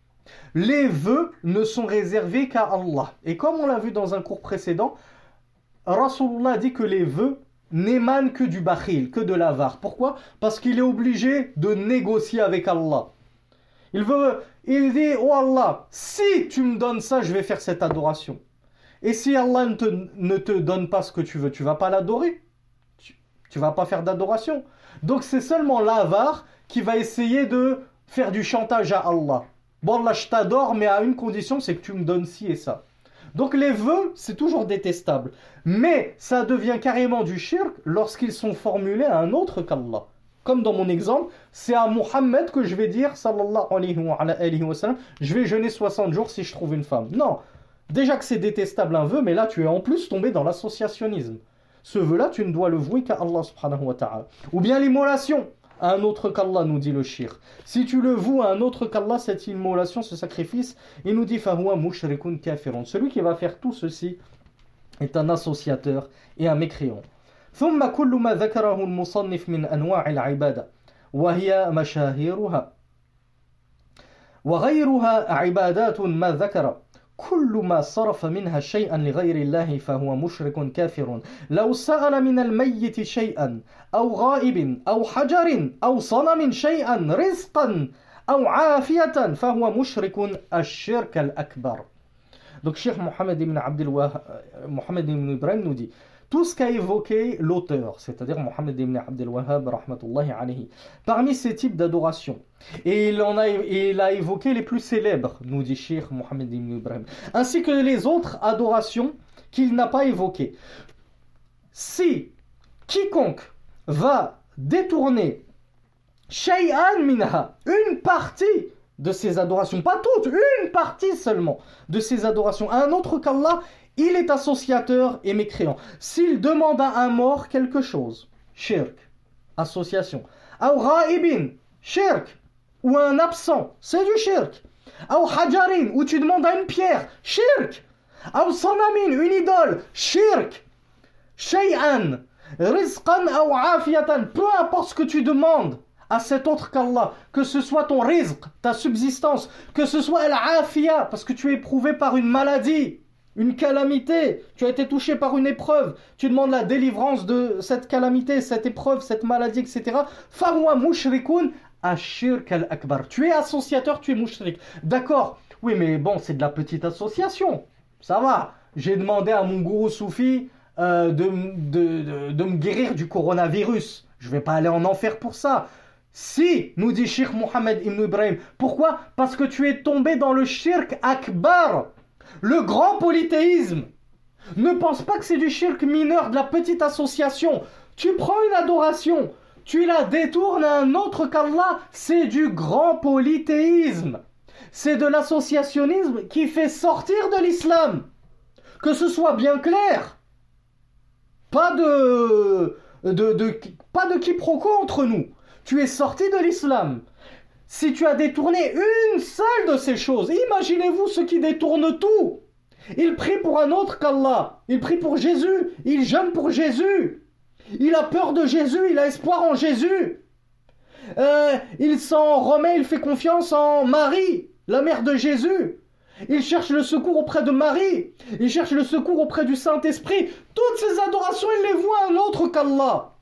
Les vœux ne sont réservés qu'à Allah. Et comme on l'a vu dans un cours précédent, Rasulullah dit que les vœux n'émanent que du bakhil, que de l'avare. Pourquoi? Parce qu'il est obligé de négocier avec Allah. Il veut, il dit, oh Allah, si tu me donnes ça, je vais faire cette adoration. Et si Allah ne te, ne donne pas ce que tu veux, tu vas pas l'adorer tu vas pas faire d'adoration. Donc c'est seulement l'avare qui va essayer de faire du chantage à Allah. Bon, là, je t'adore, mais à une condition, c'est que tu me donnes ci et ça. Donc les vœux, c'est toujours détestable. Mais ça devient carrément du shirk lorsqu'ils sont formulés à un autre qu'Allah. Comme dans mon exemple, c'est à Muhammad que je vais dire, sallallahu alayhi wa, sallam, je vais jeûner 60 jours si je trouve une femme. Non, déjà que c'est détestable un vœu, mais là tu es en plus tombé dans l'associationnisme Ce vœu-là, tu ne dois le vouer qu'à Allah subhanahu wa ta'ala. Ou bien l'immolation à un autre qu'Allah, nous dit le shir. Si tu le voues à un autre qu'Allah, cette immolation, ce sacrifice, il nous dit fahuwa mushrikun kafirun. Celui qui va faire tout ceci est un associateur et un mécréant. ثم كل ما ذكره المصنف من أنواع العبادة وهي مشاهيرها وغيرها عبادات ما ذكر كل ما صرف منها شيئا لغير الله فهو مشرك كافر لو سأل من الميت شيئا أو غائب أو حجر أو صنم شيئا رزقا أو عافية فهو مشرك الشرك الأكبر Donc Cheikh Mohamed ibn Abdel Mohamed ibn Ibrahim nous dit tout ce qu'a évoqué l'auteur, c'est-à-dire Mohammed ibn Abdel Wahhab, alayhi, parmi ces types d'adoration. Et il, a, il a évoqué les plus célèbres, nous dit Sheikh Mohammed ibn Ibrahim, ainsi que les autres adorations qu'il n'a pas évoquées. Si quiconque va détourner shay'an minha, une partie de ces adorations, pas toutes, une partie seulement de ces adorations, à un autre qu'Allah, il est associateur et mécréant. S'il demande à un mort quelque chose, shirk, association. Ou ra'ibin, shirk, ou un absent, c'est du shirk. Ou hajarin, où tu demandes à une pierre, shirk. Ou sanamin, une idole, shirk. Shay'an, rizqan ou afiyatan, peu importe ce que tu demandes à cet autre qu'Allah, que ce soit ton rizq, ta subsistance, que ce soit al-afia, parce que tu es éprouvé par une maladie, une calamité, tu as été touché par une épreuve, tu demandes la délivrance de cette calamité, cette épreuve, cette maladie, etc. Farwa mushrikun ashirk al-akbar. Tu es associateur, tu es mushrik. D'accord, oui, mais bon, c'est de la petite association. Ça va. J'ai demandé à mon gourou soufi euh, de, de, me guérir du coronavirus. Je vais pas aller en enfer pour ça. Si, nous dit Sheikh Mohammed ibn Ibrahim. Pourquoi? Parce que tu es tombé dans le shirk akbar le grand polythéisme. Ne pense pas que c'est du shirk mineur de la petite association. Tu prends une adoration, tu la détournes à un autre qu'Allah, c'est du grand polythéisme. C'est de l'associationnisme qui fait sortir de l'islam. Que ce soit bien clair. Pas de, quiproquo entre nous. Tu es sorti de l'islam. Si tu as détourné une seule de ces choses, imaginez-vous ceux qui détournent tout. Il prie pour un autre qu'Allah. Il prie pour Jésus. Il jeûne pour Jésus. Il a peur de Jésus. Il a espoir en Jésus. Euh, il s'en remet. Il fait confiance en Marie, la mère de Jésus. Il cherche le secours auprès de Marie. Il cherche le secours auprès du Saint-Esprit. Toutes ces adorations, il les voit un autre qu'Allah.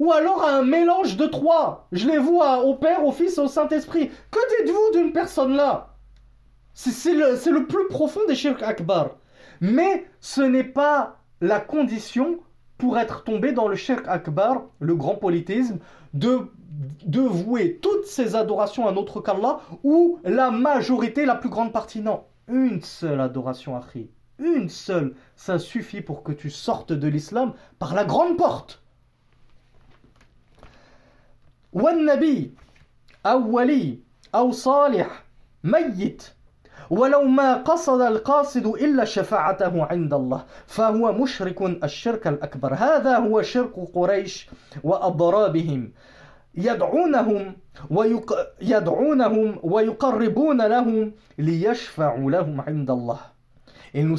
Ou alors un mélange de trois. Je les vois au Père, au Fils et au Saint-Esprit. Que dites-vous d'une personne là? C'est le, plus profond des shirk akbar. Mais ce n'est pas la condition pour être tombé dans le shirk akbar, le grand polythéisme, de, de vouer toutes ces adorations à notre qu'Allah, ou la majorité, la plus grande partie. Non, une seule adoration, Akhi. Une seule, ça suffit pour que tu sortes de l'islam par la grande porte. والنبي أو ولي أو صالح ميت ولو ما قصد القاصد إلا شفاعته عند الله فهو مشرك الشرك الأكبر. هذا هو شرك قريش وأضرابهم. يدعونهم ويق... يدعونهم ويقربون لهم ليشفعوا لهم عند الله. Il nous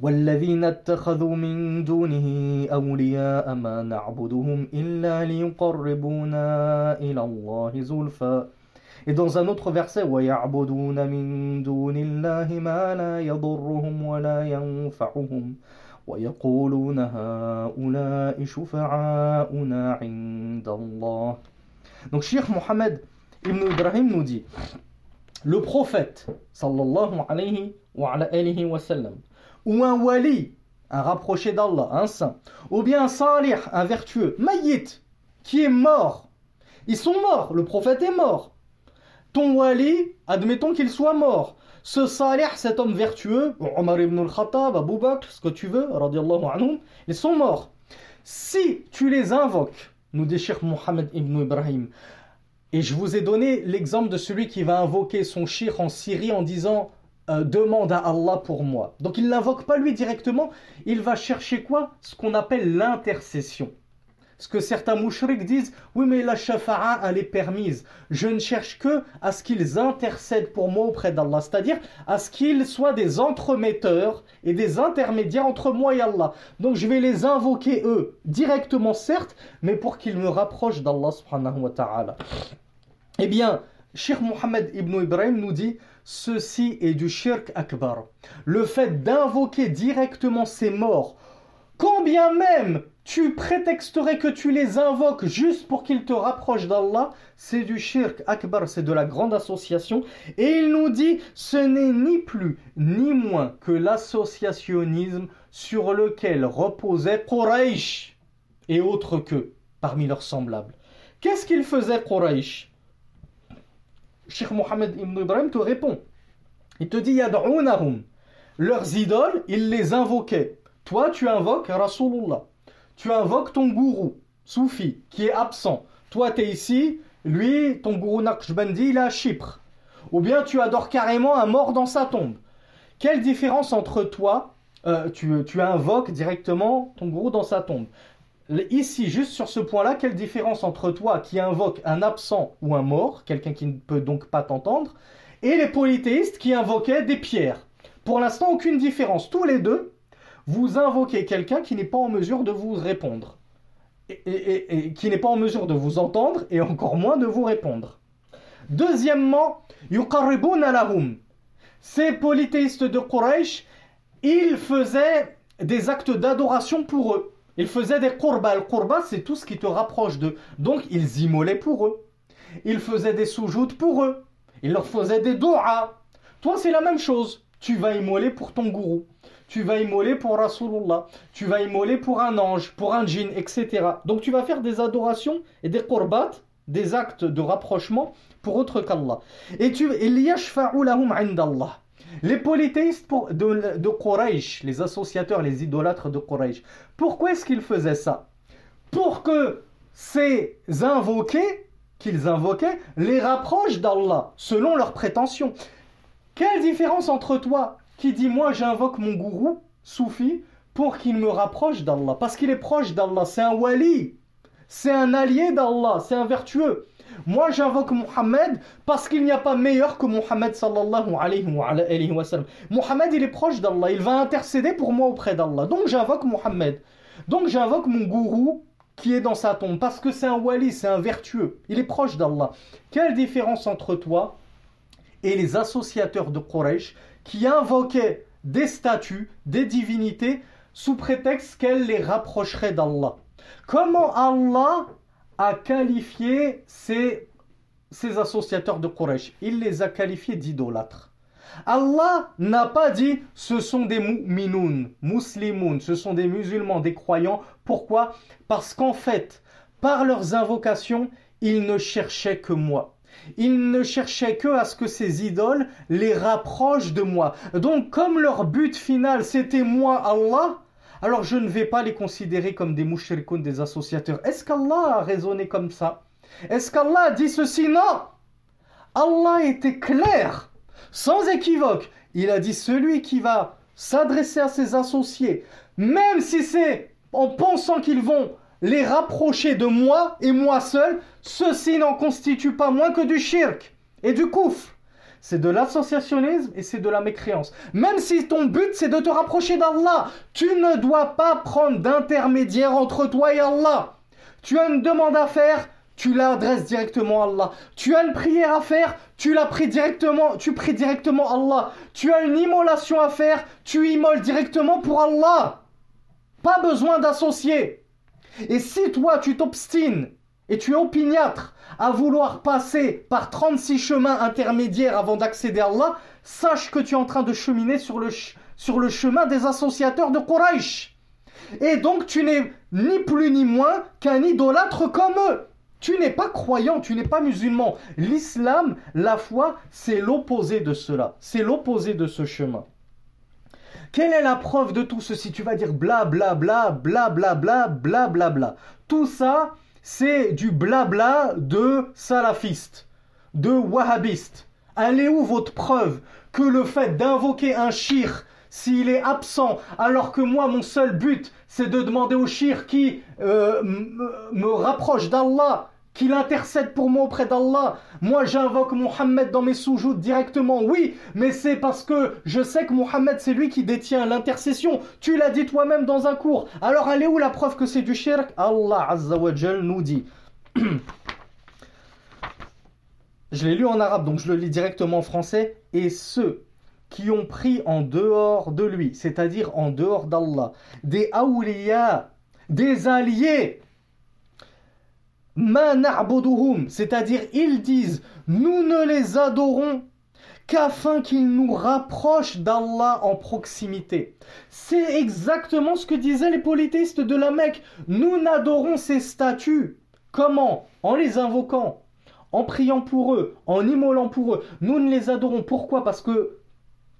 والذين اتخذوا من دونه أولياء ما نعبدهم إلا ليقربونا إلى الله زلفى. Et dans un autre verset, وَيَعْبُدُونَ مِن دُونِ اللَّهِ مَا لَا يَضُرُّهُمْ وَلَا يَنفَعُهُمْ وَيَقُولُونَ هَؤُلَاءِ شُفَعَاؤُنَا عِندَ اللَّهِ Donc Cheikh Mohammed ibn Ibrahim nous dit Le prophète, sallallahu alayhi wa alayhi wa sallam, ou un wali, un rapproché d'Allah, un saint, ou bien un salih, un vertueux, mayit, qui est mort. Ils sont morts, le prophète est mort. Ton wali, admettons qu'il soit mort. ce salih, cet homme vertueux, Omar ibn al-Khattab, Abu Bakr, ce que tu veux, anhum, ils sont morts. Si tu les invoques, nous dit Cheikh Mohammed ibn Ibrahim, et je vous ai donné l'exemple de celui qui va invoquer son shir en Syrie en disant euh, demande à Allah pour moi. Donc il n'invoque pas lui directement, il va chercher quoi? Ce qu'on appelle l'intercession. Ce que certains mouchriks disent, oui mais la shafa'a elle est permise. Je ne cherche que à ce qu'ils intercèdent pour moi auprès d'Allah, c'est-à-dire à ce qu'ils soient des entremetteurs et des intermédiaires entre moi et Allah. Donc je vais les invoquer eux, directement certes, mais pour qu'ils me rapprochent d'Allah. Eh bien, Cheikh Mohammed ibn Ibrahim nous dit ceci est du shirk akbar. Le fait d'invoquer directement ces morts, quand bien même tu prétexterais que tu les invoques juste pour qu'ils te rapprochent d'Allah, c'est du shirk akbar, c'est de la grande association. Et il nous dit, ce n'est ni plus ni moins que l'associationnisme sur lequel reposait Quraysh et autres que parmi leurs semblables. Qu'est-ce qu'il faisait Quraysh? Cheikh Mohammed ibn Ibrahim te répond. Il te dit, yad'ounahum. Leurs idoles, ils les invoquaient. Toi, tu invoques Rasulullah tu invoques ton gourou, Soufi, qui est absent. Toi, tu es ici, lui, ton gourou Naqshbandi, il est à Chypre. Ou bien tu adores carrément un mort dans sa tombe. Quelle différence entre toi, euh, tu, invoques directement ton gourou dans sa tombe? Ici, juste sur ce point-là, quelle différence entre toi qui invoque un absent ou un mort, quelqu'un qui ne peut donc pas t'entendre, et les polythéistes qui invoquaient des pierres? Pour l'instant, aucune différence. Tous les deux, vous invoquez quelqu'un qui n'est pas en mesure de vous répondre. Et, qui n'est pas en mesure de vous entendre et encore moins de vous répondre. Deuxièmement. Ces polythéistes de Quraysh, ils faisaient des actes d'adoration pour eux. Ils faisaient des qurba. Le qurba, c'est tout ce qui te rapproche d'eux. Donc, ils immolaient pour eux. Ils faisaient des soujoutes pour eux. Ils leur faisaient des doigts. Toi, c'est la même chose. Tu vas immoler pour ton gourou tu vas immoler pour Rasulullah, tu vas immoler pour un ange, pour un djinn, etc. Donc tu vas faire des adorations et des qurbat, des actes de rapprochement pour autre qu'Allah. Et tu indallah. Les polythéistes de, de Quraysh, les associateurs, les idolâtres de Quraysh, pourquoi est-ce qu'ils faisaient ça? Pour que ces invoqués qu'ils invoquaient les rapprochent d'Allah, selon leurs prétentions. Quelle différence entre toi qui dit Moi j'invoque mon gourou, Soufi, pour qu'il me rapproche d'Allah. Parce qu'il est proche d'Allah. C'est un wali. C'est un allié d'Allah. C'est un vertueux. Moi j'invoque Muhammad parce qu'il n'y a pas meilleur que Muhammad sallallahu alayhi wa, sallam. Muhammad il est proche d'Allah. Il va intercéder pour moi auprès d'Allah. Donc j'invoque Muhammad. Donc j'invoque mon gourou qui est dans sa tombe parce que c'est un wali, c'est un vertueux. Il est proche d'Allah. Quelle différence entre toi et les associateurs de Quraysh qui invoquaient des statues, des divinités, sous prétexte qu'elles les rapprocheraient d'Allah. Comment Allah a qualifié ces, associateurs de Quraysh? Il les a qualifiés d'idolâtres. Allah n'a pas dit ce sont des mu'minoun, muslimoun, ce sont des musulmans, des croyants. Pourquoi? Parce qu'en fait, par leurs invocations, ils ne cherchaient que moi. Ils ne cherchaient que à ce que ces idoles les rapprochent de moi. Donc comme leur but final c'était moi Allah, alors je ne vais pas les considérer comme des mouchrikoun, des associateurs. Est-ce qu'Allah a raisonné comme ça? Est-ce qu'Allah a dit ceci? Non Allah était clair, sans équivoque. Il a dit celui qui va s'adresser à ses associés, même si c'est en pensant qu'ils vont les rapprocher de moi et moi seul, ceci n'en constitue pas moins que du shirk et du kouf. C'est de l'associationnisme et c'est de la mécréance. Même si ton but c'est de te rapprocher d'Allah, tu ne dois pas prendre d'intermédiaire entre toi et Allah. Tu as une demande à faire, tu l'adresses directement à Allah. Tu as une prière à faire, tu la pries directement, tu pries directement Allah. Tu as une immolation à faire, tu immoles directement pour Allah. Pas besoin d'associer. Et si toi tu t'obstines et tu es opiniâtre à vouloir passer par 36 chemins intermédiaires avant d'accéder à Allah, sache que tu es en train de cheminer sur le, sur le chemin des associateurs de Quraysh. Et donc tu n'es ni plus ni moins qu'un idolâtre comme eux. Tu n'es pas croyant, tu n'es pas musulman. L'islam, la foi, c'est l'opposé de cela. C'est l'opposé de ce chemin. Quelle est la preuve de tout ceci? Tu vas dire bla bla bla bla bla bla bla bla bla. Tout ça, c'est du blabla de salafiste, de wahhabiste. Allez où votre preuve que le fait d'invoquer un shir s'il est absent, alors que moi, mon seul but, c'est de demander au shir qui euh, me rapproche d'Allah, qu'il intercède pour moi auprès d'Allah. Moi, j'invoque Mohammed dans mes soujouds directement, oui, mais c'est parce que je sais que Mohammed, c'est lui qui détient l'intercession. Tu l'as dit toi-même dans un cours. Alors, elle est où la preuve que c'est du shirk? Allah Azza wa nous dit. je l'ai lu en arabe, donc je le lis directement en français. Et ceux qui ont pris en dehors de lui, c'est-à-dire en dehors d'Allah, des awliya, des alliés, c'est-à-dire ils disent nous ne les adorons qu'afin qu'ils nous rapprochent d'Allah en proximité. C'est exactement ce que disaient les polythéistes de la Mecque. Nous n'adorons ces statues. Comment? En les invoquant, en priant pour eux, en immolant pour eux. Nous ne les adorons. Pourquoi? Parce que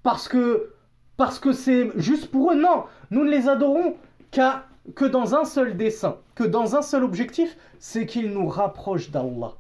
parce que parce que c'est juste pour eux. Non, nous ne les adorons que dans un seul dessein, que dans un seul objectif, c'est qu'ils nous rapprochent d'Allah.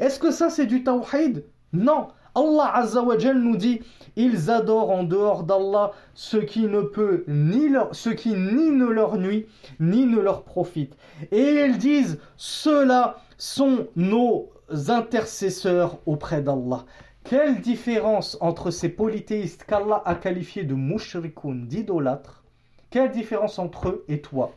Est-ce que ça c'est du tawhid? Non. Allah Azza wa nous dit ils adorent en dehors d'Allah ce qui ne peut ni leur, ce ni ne leur nuit ni ne leur profite. Et ils disent ceux-là sont nos intercesseurs auprès d'Allah. Quelle différence entre ces polythéistes qu'Allah a qualifiés de mushrikoun, d'idolâtres? Quelle différence entre eux et toi?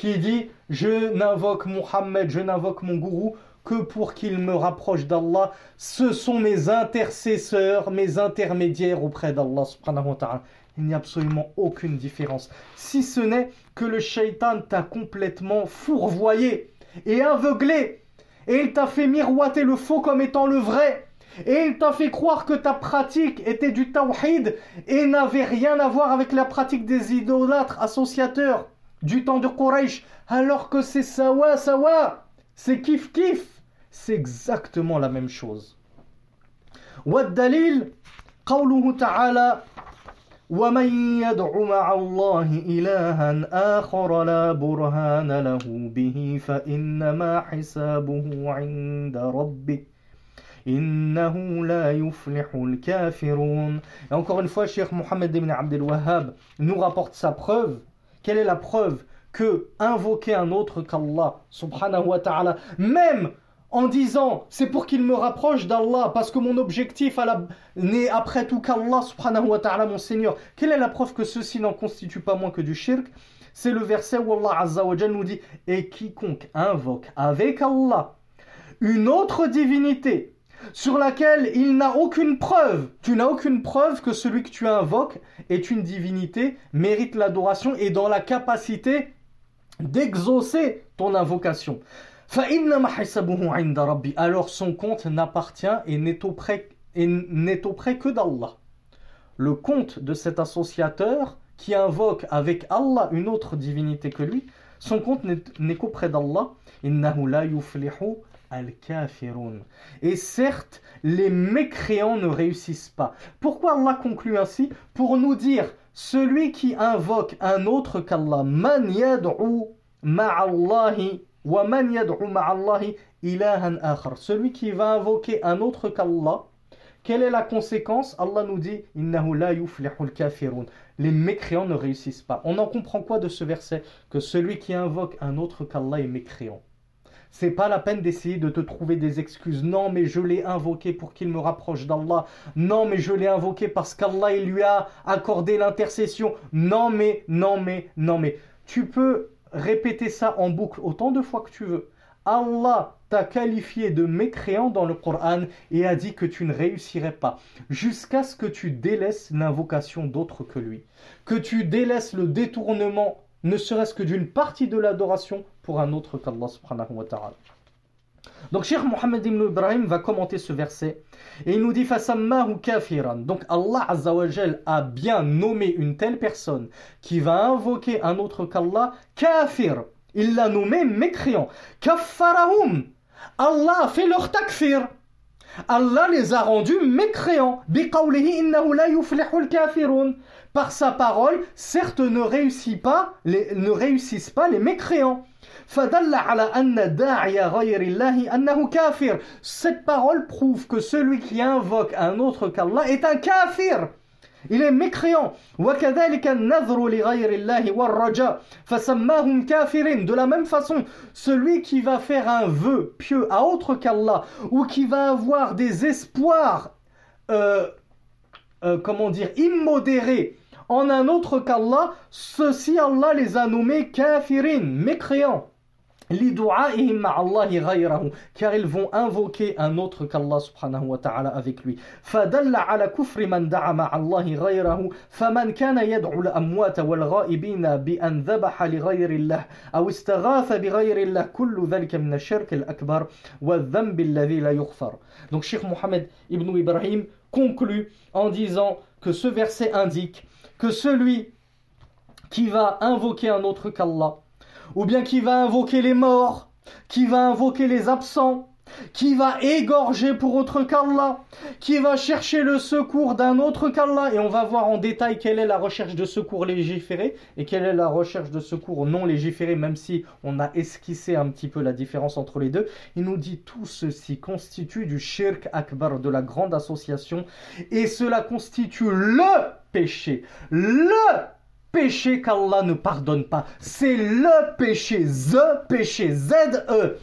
Qui dit Je n'invoque Mohammed, je n'invoque mon gourou que pour qu'il me rapproche d'Allah. Ce sont mes intercesseurs, mes intermédiaires auprès d'Allah subhanahu wa ta'ala. Il n'y a absolument aucune différence. Si ce n'est que le shaitan t'a complètement fourvoyé et aveuglé. Et il t'a fait miroiter le faux comme étant le vrai. Et il t'a fait croire que ta pratique était du tawhid et n'avait rien à voir avec la pratique des idolâtres associateurs du temps de Quraysh, alors que c'est sawa sawa, c'est kif kif, c'est exactement la même chose. والدليل قوله تعالى ومن يدع مع الله إلها آخر لا برهان له به فإنما حسابه عند ربه et encore une fois, Cheikh Mohammed ibn Abdel Wahhab nous rapporte sa preuve. Quelle est la preuve que invoquer un autre qu'Allah, subhanahu wa ta'ala, même en disant c'est pour qu'il me rapproche d'Allah parce que mon objectif n'est après tout qu'Allah subhanahu wa ta'ala mon Seigneur. Quelle est la preuve que ceci n'en constitue pas moins que du shirk? C'est le verset où Allah azza wa nous dit et quiconque invoque avec Allah une autre divinité sur laquelle il n'a aucune preuve. Tu n'as aucune preuve que celui que tu invoques est une divinité, mérite l'adoration et dans la capacité d'exaucer ton invocation. Alors son compte n'appartient et n'est auprès, auprès que d'Allah. Le compte de cet associateur qui invoque avec Allah une autre divinité que lui, son compte n'est qu'auprès d'Allah. Et certes, les mécréants ne réussissent pas. Pourquoi Allah conclut ainsi Pour nous dire, celui qui invoque un autre qu'Allah, ma'allahi wa yad'u ma'allahi ilahan. Celui qui va invoquer un autre qu'Allah, quelle est la conséquence Allah nous dit Innahu. Les mécréants ne réussissent pas. On en comprend quoi de ce verset? Que celui qui invoque un autre qu'Allah est mécréant. C'est pas la peine d'essayer de te trouver des excuses. Non, mais je l'ai invoqué pour qu'il me rapproche d'Allah. Non, mais je l'ai invoqué parce qu'Allah lui a accordé l'intercession. Non, mais, non, mais, non, mais. Tu peux répéter ça en boucle autant de fois que tu veux. Allah t'a qualifié de mécréant dans le Coran et a dit que tu ne réussirais pas jusqu'à ce que tu délaisses l'invocation d'autre que lui, que tu délaisses le détournement ne serait-ce que d'une partie de l'adoration un autre qu'Allah subhanahu wa ta'ala. Donc Cheikh Mohammed ibn Ibrahim va commenter ce verset et il nous dit ou kafiran. Donc Allah Azza wa a bien nommé une telle personne qui va invoquer un autre qu'Allah kafir. Il l'a nommé mécréant. Kaffarahum. Allah a fait leur takfir. Allah les a rendus mécréants. Par sa parole, certes ne réussissent pas les mécréants. Cette parole prouve que celui qui invoque un autre qu'Allah est un kafir. Il est mécréant. De la même façon, celui qui va faire un vœu pieux à autre qu'Allah ou qui va avoir des espoirs, euh, euh, comment dire, immodérés en un autre qu'Allah, ceux-ci Allah les a nommés kafirin, mécréants car ils vont invoquer un autre qu'Allah subhanahu wa ta'ala avec lui فدل على كفر من دعا مع الله غيره فمن كان يدعو الأموات والغائبين بأن ذبح لغير الله أو استغاث بغير الله كل ذلك من الشرك الأكبر والذنب الذي لا يغفر donc Cheikh Mohammed ibn Ibrahim conclut en disant que ce verset indique que celui qui va invoquer un autre qu'Allah ou bien qui va invoquer les morts, qui va invoquer les absents, qui va égorger pour autre qu'Allah, qui va chercher le secours d'un autre qu'Allah, et on va voir en détail quelle est la recherche de secours légiféré et quelle est la recherche de secours non légiféré, même si on a esquissé un petit peu la différence entre les deux. Il nous dit tout ceci constitue du shirk akbar, de la grande association, et cela constitue le péché, le péché qu'Allah ne pardonne pas. C'est le péché, the péché, Z-E,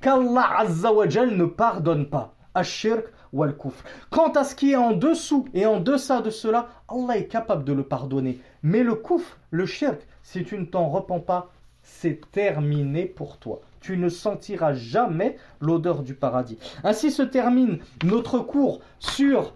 qu'Allah Azzawajal ne pardonne pas. Ashirk wal kufr. Quant à ce qui est en dessous et en deçà de cela, Allah est capable de le pardonner. Mais le kufr, le shirk, si tu ne t'en repens pas, c'est terminé pour toi. Tu ne sentiras jamais l'odeur du paradis. Ainsi se termine notre cours sur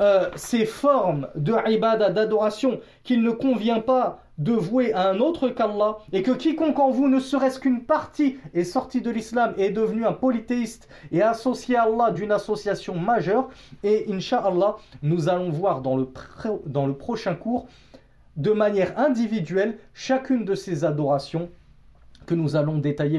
euh, ces formes de ibada, d'adoration, qu'il ne convient pas de vouer à un autre qu'Allah, et que quiconque en vous, ne serait-ce qu'une partie, est sorti de l'islam et est devenu un polythéiste et associé à Allah d'une association majeure. Et Inch'Allah, nous allons voir dans le, dans le prochain cours, de manière individuelle, chacune de ces adorations que nous allons détailler.